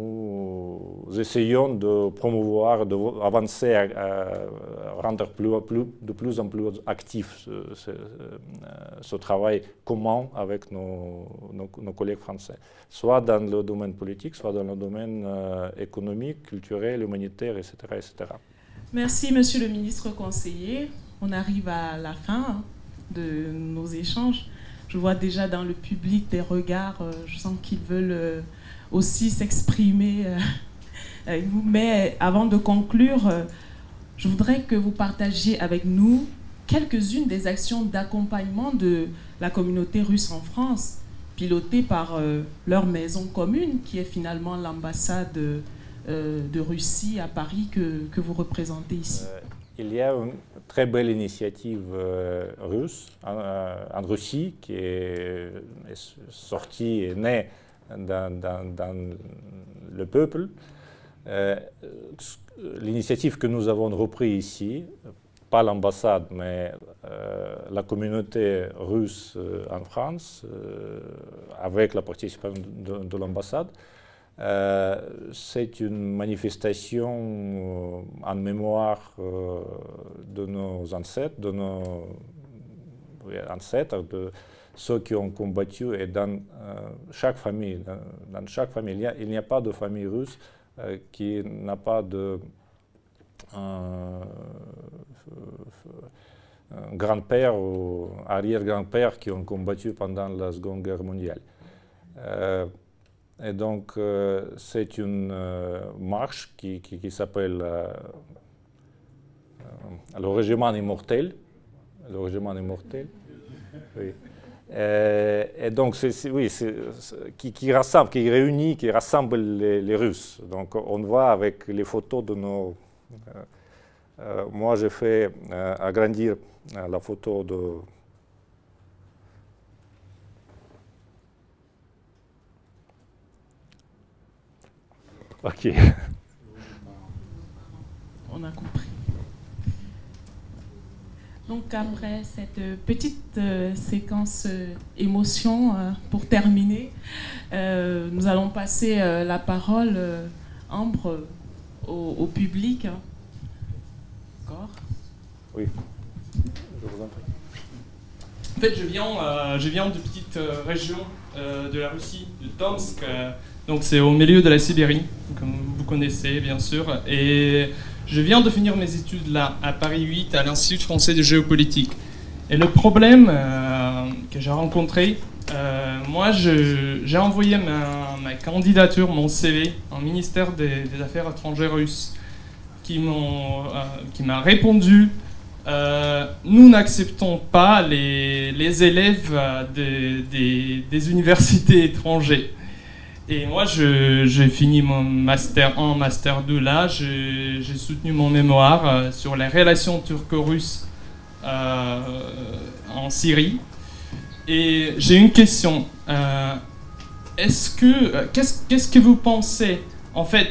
essayons de promouvoir, d'avancer, à, rendre plus, de plus en plus actif ce, travail commun avec nos, nos, collègues français, soit dans le domaine politique, soit dans le domaine euh, économique, culturel, humanitaire, etc., etc. Merci, monsieur le ministre conseiller. On arrive à la fin de nos échanges. Je vois déjà dans le public des regards, euh, je sens qu'ils veulent euh, aussi s'exprimer euh, avec. Mais avant de conclure, je voudrais que vous partagiez avec nous quelques-unes des actions d'accompagnement de la communauté russe en France, pilotées par leur maison commune, qui est finalement l'ambassade de Russie à Paris que, que vous représentez ici il y a une très belle initiative euh, russe en, Russie qui est, sortie et née dans, le peuple. Euh, l'initiative que nous avons reprise ici, pas l'ambassade, mais euh, la communauté russe en France, avec la participation de l'ambassade, euh, c'est une manifestation euh, en mémoire euh, de nos ancêtres, de nos ancêtres, de ceux qui ont combattu. Et dans chaque famille, dans, chaque famille, il n'y a, pas de famille russe qui n'a pas de grand-père ou arrière-grand-père qui ont combattu pendant la Seconde Guerre mondiale. Et donc, euh, c'est une euh, marche qui, qui, s'appelle euh, le régiment immortel. Le régiment immortel. Oui. Et, donc, c'est, oui, qui, qui, rassemble, qui réunit, qui rassemble les, Russes. Donc, on voit avec les photos de nos. moi, j'ai fait agrandir la photo de Ok. On a compris. Donc après cette petite euh, séquence euh, émotion, euh, pour terminer, nous allons passer la parole, Ambre, au, public. D'accord Oui. Je vous en prie. En fait, je viens, je viens de petite région de la Russie, de Tomsk. Donc c'est au milieu de la Sibérie, comme vous connaissez bien sûr. Et je viens de finir mes études là, à Paris 8, à l'Institut français de géopolitique. Et le problème euh, que j'ai rencontré, euh, moi j'ai envoyé ma, candidature, mon CV, au ministère des, Affaires étrangères russe, qui euh, m'a répondu nous n'acceptons pas les, élèves des universités étrangères. Et moi, j'ai fini mon master 1, master 2 là. J'ai soutenu mon mémoire euh, sur les relations turco-russes euh, en Syrie. Et j'ai une question. Euh, est-ce que qu'est-ce que vous pensez En fait,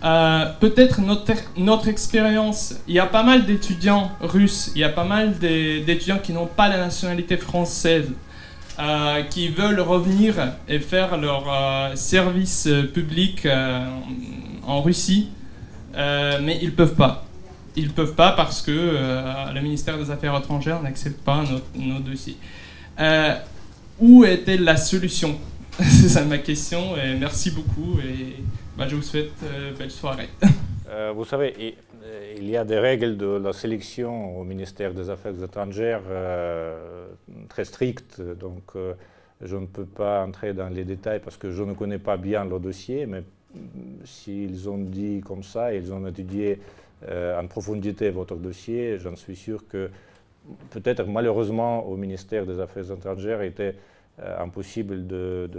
peut-être notre, notre expérience. Il y a pas mal d'étudiants russes. Il y a pas mal d'étudiants qui n'ont pas la nationalité française. Euh, qui veulent revenir et faire leur euh, service public euh, en Russie, mais ils ne peuvent pas. Ils ne peuvent pas parce que le ministère des Affaires étrangères n'accepte pas nos, dossiers. où était la solution? C'est ma question et merci beaucoup et bah, je vous souhaite belle soirée. vous savez, il y a des règles de la sélection au ministère des Affaires étrangères euh, très strictes, donc euh, je ne peux pas entrer dans les détails parce que je ne connais pas bien le dossier, mais s'ils ont dit comme ça, ils ont étudié en profondité votre dossier, j'en suis sûr que peut-être malheureusement au ministère des Affaires étrangères était euh, impossible de,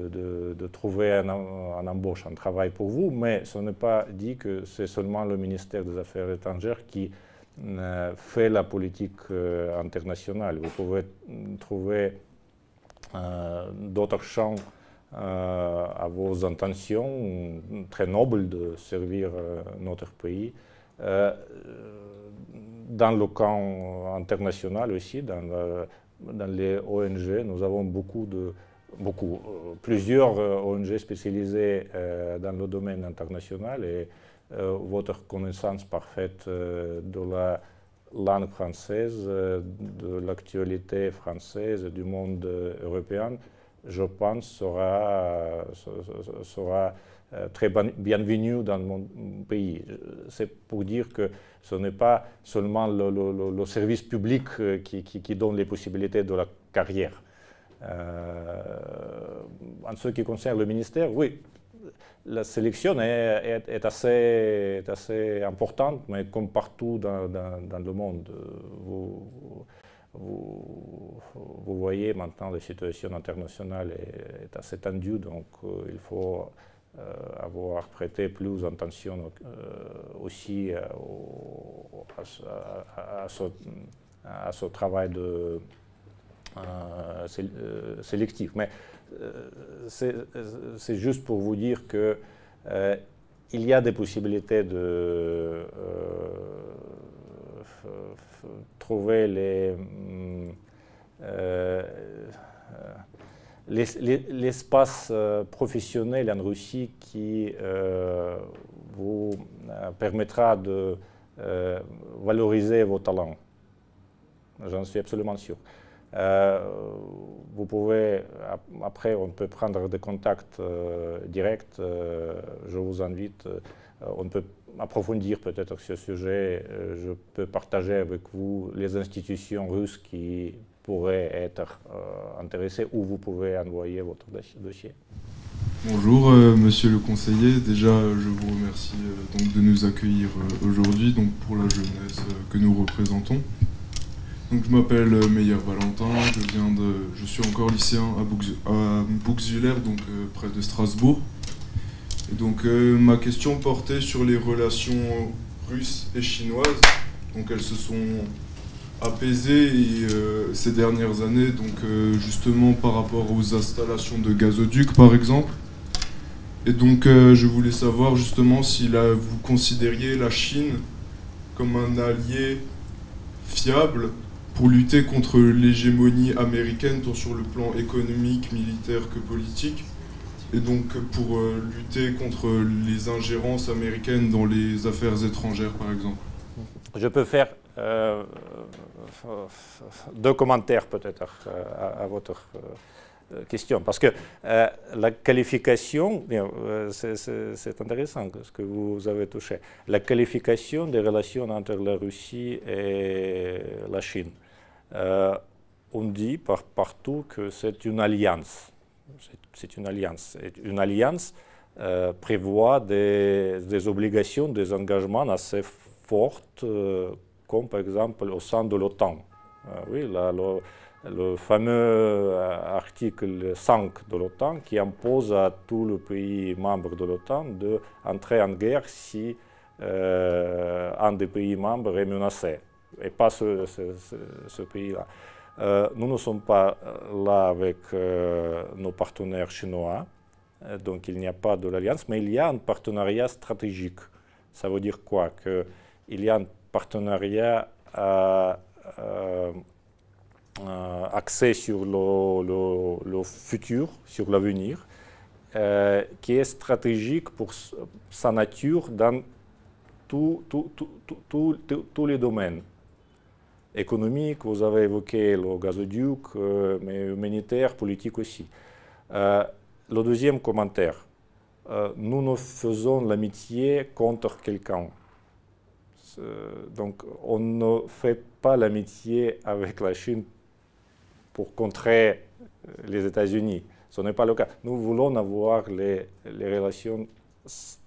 de, trouver un, embauche, un travail pour vous, mais ce n'est pas dit que c'est seulement le ministère des Affaires étrangères qui euh, fait la politique euh, internationale. Vous pouvez trouver d'autres champs à vos intentions très nobles de servir notre pays. dans le camp international aussi, dans dans les ONG, nous avons beaucoup de, beaucoup, euh, plusieurs euh, ONG spécialisées euh, dans le domaine international et votre connaissance parfaite de la langue française, de l'actualité française, du monde européen, je pense, sera, sera très bienvenue dans mon pays. C'est pour dire que ce n'est pas seulement le, service public euh, qui, donne les possibilités de la carrière. Euh, en ce qui concerne le ministère, oui, la sélection est, assez, importante, mais comme partout dans, le monde, vous, voyez maintenant la situation internationale est, assez tendue, donc il faut avoir prêté plus attention aussi à, ce, travail de, sélectif. Mais c'est juste pour vous dire que il y a des possibilités de euh, trouver les, euh, l'espace euh, professionnel en Russie qui vous permettra de valoriser vos talents. J'en suis absolument sûr. Euh, vous pouvez, après, on peut prendre des contacts euh, directs. Euh, je vous invite, on peut approfondir peut-être ce sujet. je peux partager avec vous les institutions russes qui pourraient être intéressées ou vous pouvez envoyer votre dossier. Bonjour Monsieur le conseiller, déjà je vous remercie donc de nous accueillir aujourd'hui pour la jeunesse que nous représentons. Donc, je m'appelle euh, Meyer Valentin, je, viens de, je suis encore lycéen à, Bouxwiller, donc euh, près de Strasbourg. Et donc euh, ma question portait sur les relations russes et chinoises. Donc elles se sont apaisées ces dernières années, donc justement par rapport aux installations de gazoducs par exemple. Et donc je voulais savoir justement si vous considériez la Chine comme un allié fiable pour lutter contre l'hégémonie américaine, tant sur le plan économique, militaire que politique, et donc pour euh, lutter contre les ingérences américaines dans les affaires étrangères, par exemple. Je peux faire euh, deux commentaires peut-être euh, à, votre question, parce que la qualification, c'est intéressant ce que vous avez touché, la qualification des relations entre la Russie et la Chine. Euh, on dit par, partout que c'est une alliance. C'est une alliance. une alliance euh, prévoit des, obligations, des engagements assez fortes, euh, comme par exemple au sein de l'OTAN. oui, le, fameux article 5 de l'OTAN qui impose à tous les pays membres de l'OTAN d'entrer en guerre si un des pays membres est menacé et pas ce, pays-là. Euh, nous ne sommes pas euh, là avec euh, nos partenaires chinois, donc il n'y a pas de l'alliance, mais il y a un partenariat stratégique. Ça veut dire quoi? Qu'il y a partenariat axé sur le, futur, sur l'avenir, qui est stratégique pour sa nature dans tous les domaines économique, vous avez évoqué le gazoduc, euh, mais humanitaire, politique aussi. Euh, le deuxième commentaire, euh, nous ne faisons l'amitié contre quelqu'un. Donc on ne fait pas l'amitié avec la Chine pour contrer les États-Unis. Ce n'est pas le cas. Nous voulons avoir les, relations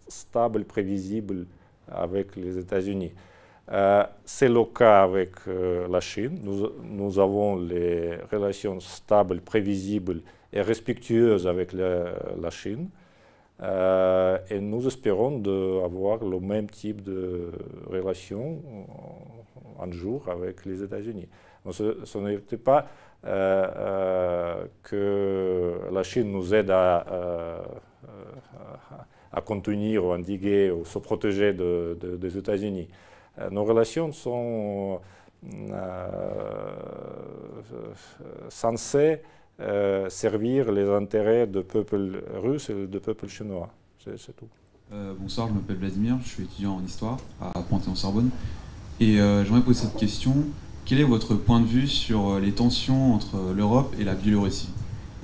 stables, prévisibles avec les États-Unis. Euh, c'est le cas avec euh, la Chine. Nous, avons les relations stables, prévisibles et respectueuses avec la, Chine. Euh, et nous espérons avoir le même type de relation un jour avec les États-Unis. Ce, n'était pas que la Chine nous aide à, contenir ou endiguer ou se protéger des États-Unis. Euh, nos relations sont euh, censées euh, servir les intérêts du peuple russe et du peuple chinois. C'est tout. bonsoir, je m'appelle Vladimir, je suis étudiant en histoire à Panthéon-Sorbonne. Et j'aimerais poser cette question. Quel est votre point de vue sur les tensions entre l'Europe et la Biélorussie?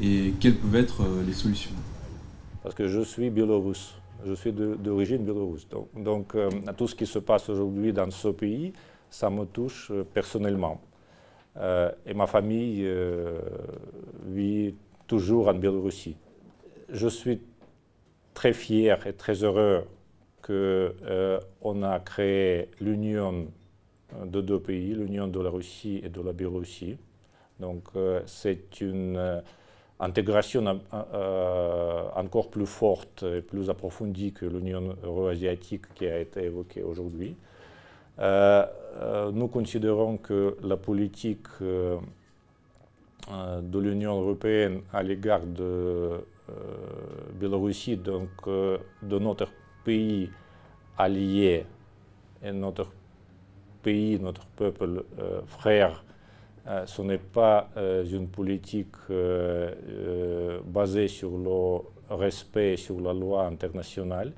Et quelles peuvent être les solutions? Parce que je suis biélorusse je suis d'origine biélorusse. Donc, donc euh, tout ce qui se passe aujourd'hui dans ce pays, ça me touche euh, personnellement. Euh, et ma famille vit toujours en Biélorussie. Je suis très fier et très heureux qu'on a créé l'Union de deux pays, l'Union de la Russie et de la Biélorussie. Donc c'est une intégration encore plus forte et plus approfondie que l'Union euro-asiatique qui a été évoquée aujourd'hui. Nous considérons que la politique de l'Union européenne à l'égard de Biélorussie, donc de notre pays allié et notre pays, notre peuple frère, ce n'est pas une politique basée sur le respect sur la loi internationale.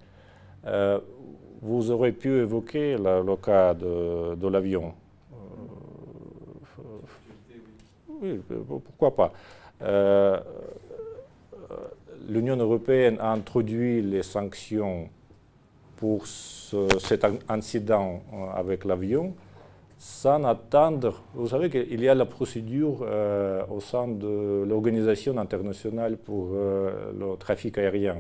Vous aurez pu évoquer le cas de l'avion oui, pourquoi pas. Euh, L'Union européenne a introduit les sanctions pour cet incident euh, avec l'avion sans attendre. Vous savez qu'il y a la procédure euh, au sein de l'Organisation internationale pour le trafic aérien,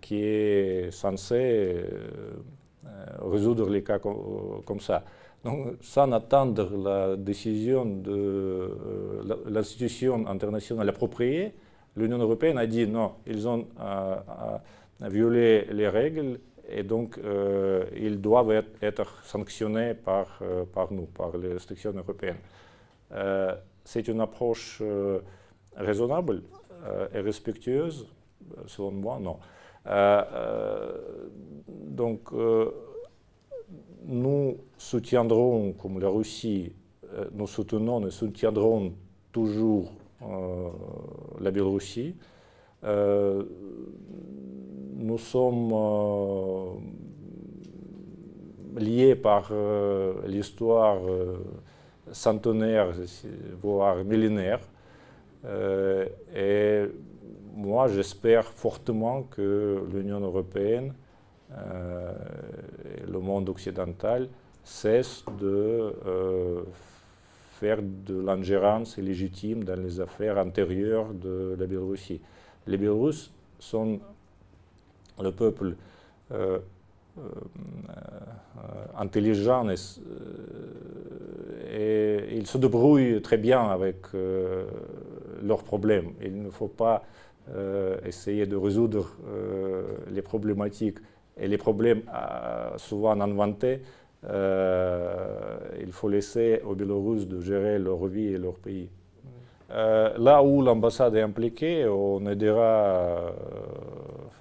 qui est censée résoudre les cas comme ça. Donc, sans attendre la décision de euh, l'institution internationale appropriée, l'Union européenne a dit non, ils ont euh, euh, violé les règles et donc ils doivent être, sanctionnés par, par nous, par les restrictions européennes. C'est une approche raisonnable et respectueuse, selon moi, non. donc, nous soutiendrons, comme la Russie, euh, nous soutenons et soutiendrons toujours euh, la Biélorussie. Euh, nous sommes liés par l'histoire centenaire, voire millénaire. Et moi, j'espère fortement que l'Union européenne euh, le monde occidental cesse de euh, faire de l'ingérence illégitime dans les affaires intérieures de la Biélorussie. Les Biélorusses sont le peuple euh, intelligent et, et, ils se débrouillent très bien avec leurs problèmes. Il ne faut pas essayer de résoudre les problématiques et les problèmes euh, souvent inventés, euh, il faut laisser aux Biélorusses de gérer leur vie et leur pays. Euh, là où l'ambassade est impliquée, on aidera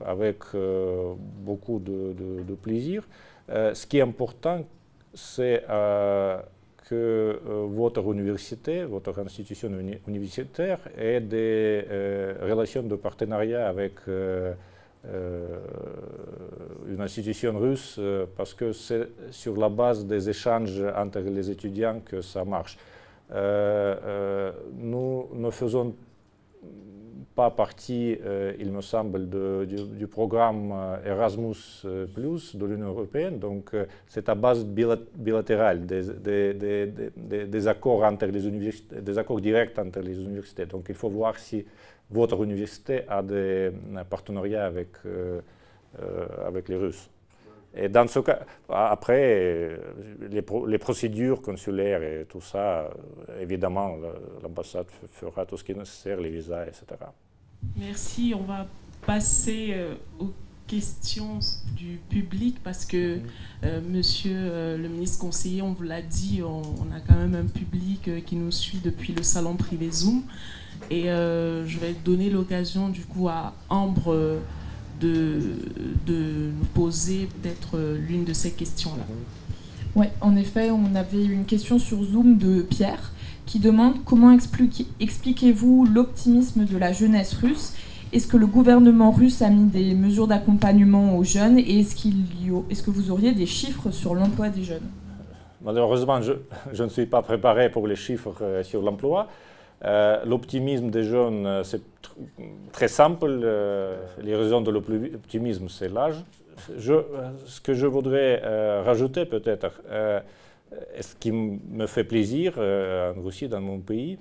avec beaucoup de, plaisir. ce qui est important, c'est que votre université, votre institution universitaire ait des relations de partenariat avec euh, une institution russe euh, parce que c'est sur la base des échanges entre les étudiants que ça marche. Euh, nous ne faisons pas partie, il me semble, du, programme Erasmus Plus de l'Union européenne. Donc, c'est à base bilatérale des, des, accords entre les des accords directs entre les universités. Donc, il faut voir si votre université a des partenariats avec, euh, euh, avec les Russes. Et dans ce cas, après, les, procédures consulaires et tout ça, évidemment, l'ambassade fera tout ce qui est nécessaire, les visas, etc. Merci. On va passer euh, aux questions du public parce que, mhm. monsieur le ministre conseiller, on vous l'a dit, on, on, a quand même un public qui nous suit depuis le salon privé Zoom. Et euh, je vais donner l'occasion du coup à Ambre de, de nous poser peut-être euh, l'une de ces questions-là. Oui, en effet, on avait une question sur Zoom de Pierre qui demande comment expliquez-vous l'optimisme de la jeunesse russe? Est-ce que le gouvernement russe a mis des mesures d'accompagnement aux jeunes? Et est-ce, qu'il est-ce que vous auriez des chiffres sur l'emploi des jeunes? Malheureusement, je, je, ne suis pas préparé pour les chiffres euh, sur l'emploi. Euh, l'optimisme des jeunes, euh, c'est très simple. Euh, les raisons de l'optimisme, c'est l'âge. ce que je voudrais rajouter peut-être, ce qui me fait plaisir en Russie, dans mon pays,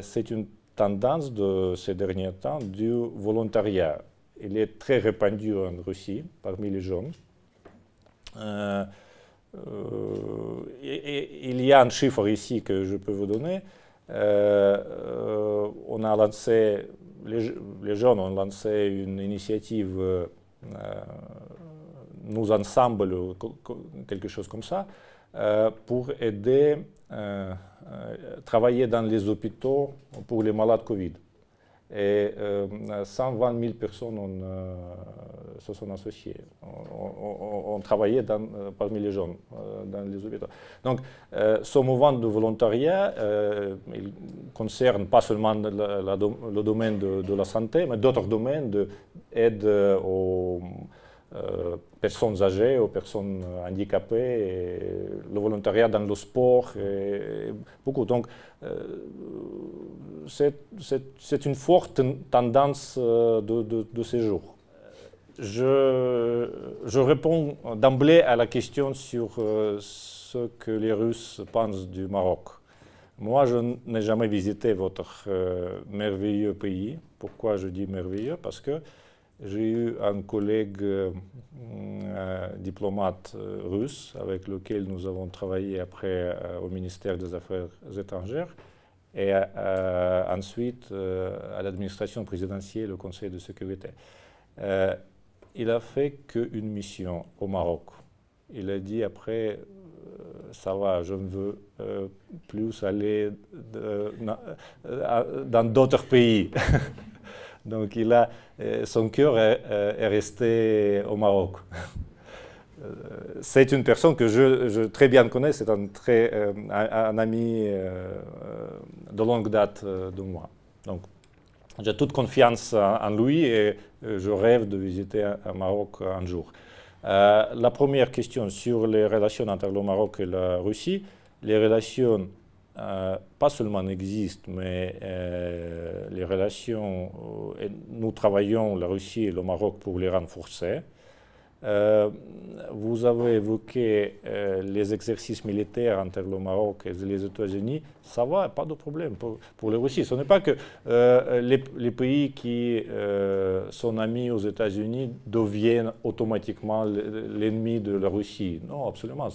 c'est une tendance de ces derniers temps du volontariat. Il est très répandu en Russie parmi les jeunes. il y a un chiffre ici que je peux vous donner. on a les, les, jeunes ont lancé une initiative Nous Ensemble, quelque chose comme ça, pour aider à travailler dans les hôpitaux pour les malades Covid. Et 120 000 personnes euh, se sont associées, travaillé dans, euh, parmi les jeunes euh, dans les hôpitaux. Donc, ce mouvement de volontariat, il concerne pas seulement le domaine de, de, la santé, mais d'autres domaines d'aide aux euh, personnes âgées, aux personnes handicapées, le volontariat dans le sport, beaucoup. Donc, euh, c'est une forte tendance euh, de, de, ces jours. Je réponds d'emblée à la question sur ce que les Russes pensent du Maroc. Moi, je n'ai jamais visité votre merveilleux pays. Pourquoi je dis merveilleux? Parce que j'ai eu un collègue euh, diplomate euh, russe avec lequel nous avons travaillé après euh, au ministère des Affaires étrangères et ensuite à l'administration présidentielle au Conseil de sécurité. il a fait qu'une mission au Maroc. Il a dit après, ça va, je ne veux plus aller dans d'autres pays. Donc il a, euh, son cœur est, euh, resté au Maroc. Euh, c'est une personne que je, très bien connais, c'est un, un, ami de longue date de moi. Donc j'ai toute confiance en, lui et je rêve de visiter un Maroc un jour. la première question sur les relations entre le Maroc et la Russie, les relations euh, pas seulement existent, mais euh, les relations, euh, nous travaillons, la Russie et le Maroc, pour les renforcer. vous avez évoqué les exercices militaires entre le Maroc et les États-Unis. Ça va, pas de problème pour, pour la Russie. Ce n'est pas que les, les, pays qui sont amis aux États-Unis deviennent automatiquement l'ennemi de la Russie. Non, absolument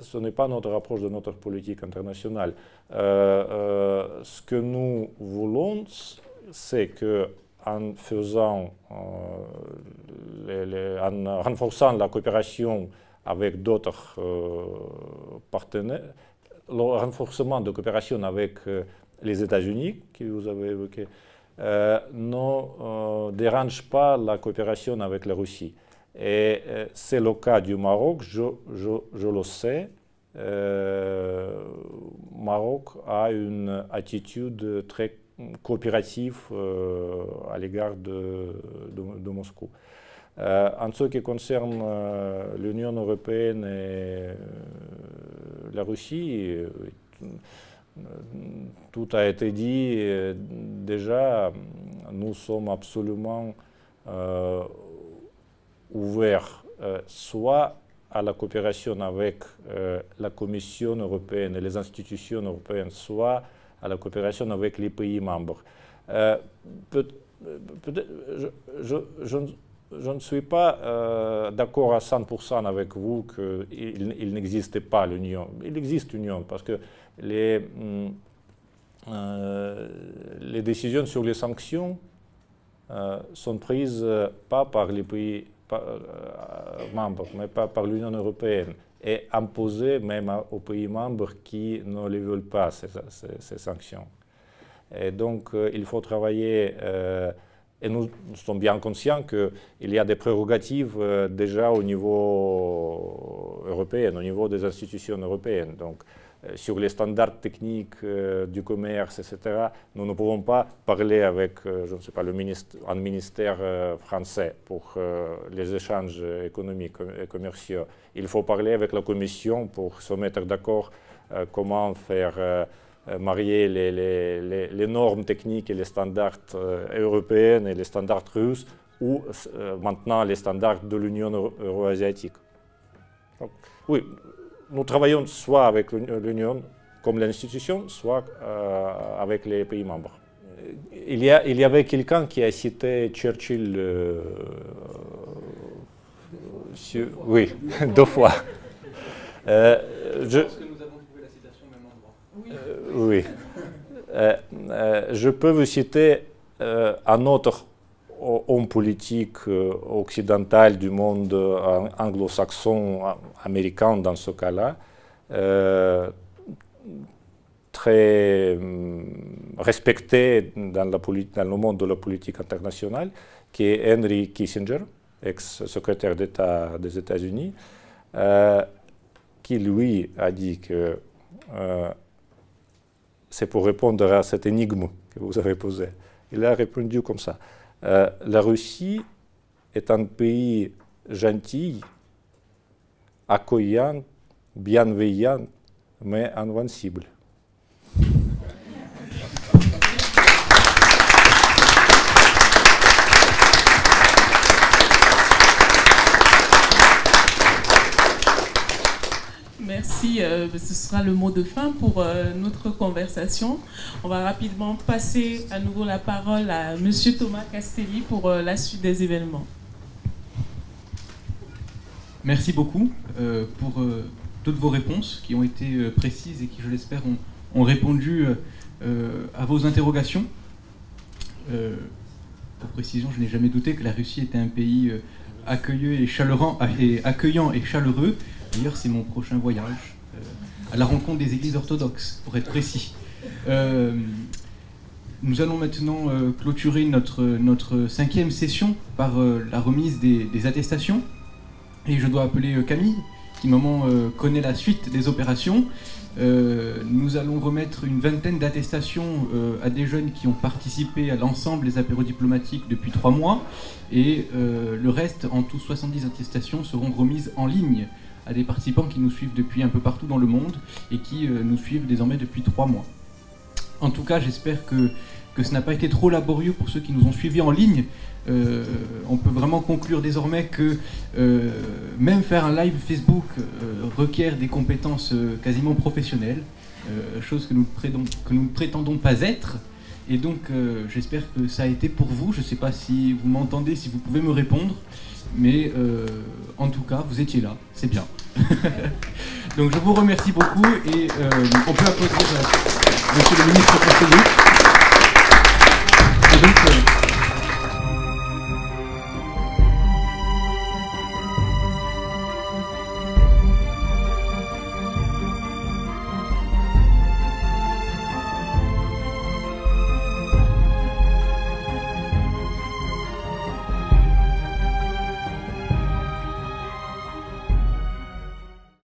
ce n'est pas notre approche de notre politique internationale. Euh, euh, ce que nous voulons, c'est que en faisant, euh, en renforçant la coopération avec d'autres partenaires, le renforcement de coopération avec les États-Unis, que vous avez évoqué, ne dérange pas la coopération avec la Russie. Et euh, c'est le cas du Maroc, je, le sais. Euh, Maroc a une attitude très coopérative euh, à l'égard de, Moscou. en ce qui concerne l'Union européenne et la Russie, tout a été dit. déjà, nous sommes absolument ouvert euh, soit à la coopération avec euh, la Commission européenne et les institutions européennes, soit à la coopération avec les pays membres. Euh, je, ne suis pas d'accord à 100% avec vous qu'il il, n'existe pas l'union. Il existe l'union parce que les, les décisions sur les sanctions sont prises pas par les pays euh, membres, mais pas par l'Union européenne, et imposer même aux pays membres qui ne les veulent pas, ces, sanctions. Et donc, euh, il faut travailler, euh, et nous, sommes bien conscients qu'il y a des prérogatives déjà au niveau européen, au niveau des institutions européennes. Donc, euh, sur les standards techniques euh, du commerce, etc., nous ne pouvons pas parler avec, euh, je ne sais pas, un ministère français pour les échanges économiques et commerciaux. Il faut parler avec la Commission pour se mettre d'accord comment faire marier les, les, normes techniques et les standards européens et les standards russes ou maintenant les standards de l'Union euro-asiatique. Oui, nous travaillons soit avec l'Union comme l'institution, soit euh, avec les pays membres. Il y, a, il y avait quelqu'un qui a cité Churchill, euh, oui, deux fois. Euh, je, pense que nous avons trouvé la citation au même endroit. euh, oui. Euh, euh, je peux vous citer euh, un autre ho- homme politique euh, occidental du monde euh, anglo-saxon, a- américain dans ce cas-là, euh, très hum, respecté dans, le monde de la politique internationale, qui est Henry Kissinger, ex-secrétaire d'État des États-Unis, euh, qui lui a dit que euh, c'est pour répondre à cette énigme que vous avez posée. Il a répondu comme ça. Euh, la Russie est un pays gentil, accueillant, bienveillant, mais invincible. Merci, euh, ce sera le mot de fin pour euh, notre conversation. On va rapidement passer à nouveau la parole à Monsieur Thomas Castelli pour euh, la suite des événements. Merci beaucoup pour toutes vos réponses qui ont été précises et qui, je l'espère, ont, répondu à vos interrogations. Pour précision, je n'ai jamais douté que la Russie était un pays accueillant et chaleureux. D'ailleurs, c'est mon prochain voyage euh, à la rencontre des églises orthodoxes, pour être précis. Euh, nous allons maintenant euh, clôturer notre, cinquième session par la remise des- attestations. Et je dois appeler Camille, qui maman connaît la suite des opérations. Nous allons remettre une vingtaine d'attestations à des jeunes qui ont participé à l'ensemble des apéros diplomatiques depuis trois mois. Et le reste, en tout 70 attestations, seront remises en ligne à des participants qui nous suivent depuis un peu partout dans le monde et qui euh, nous suivent désormais depuis trois mois. En tout cas, j'espère que, que ce n'a pas été trop laborieux pour ceux qui nous ont suivis en ligne. Euh, on peut vraiment conclure désormais que euh, même faire un live Facebook requiert des compétences quasiment professionnelles, chose que nous, ne prétendons pas être. Et donc j'espère que ça a été pour vous. Je ne sais pas si vous m'entendez, si vous pouvez me répondre, mais euh, en tout cas, vous étiez là, c'est bien. donc je vous remercie beaucoup et euh, on peut applaudir euh, Monsieur le ministre conseiller.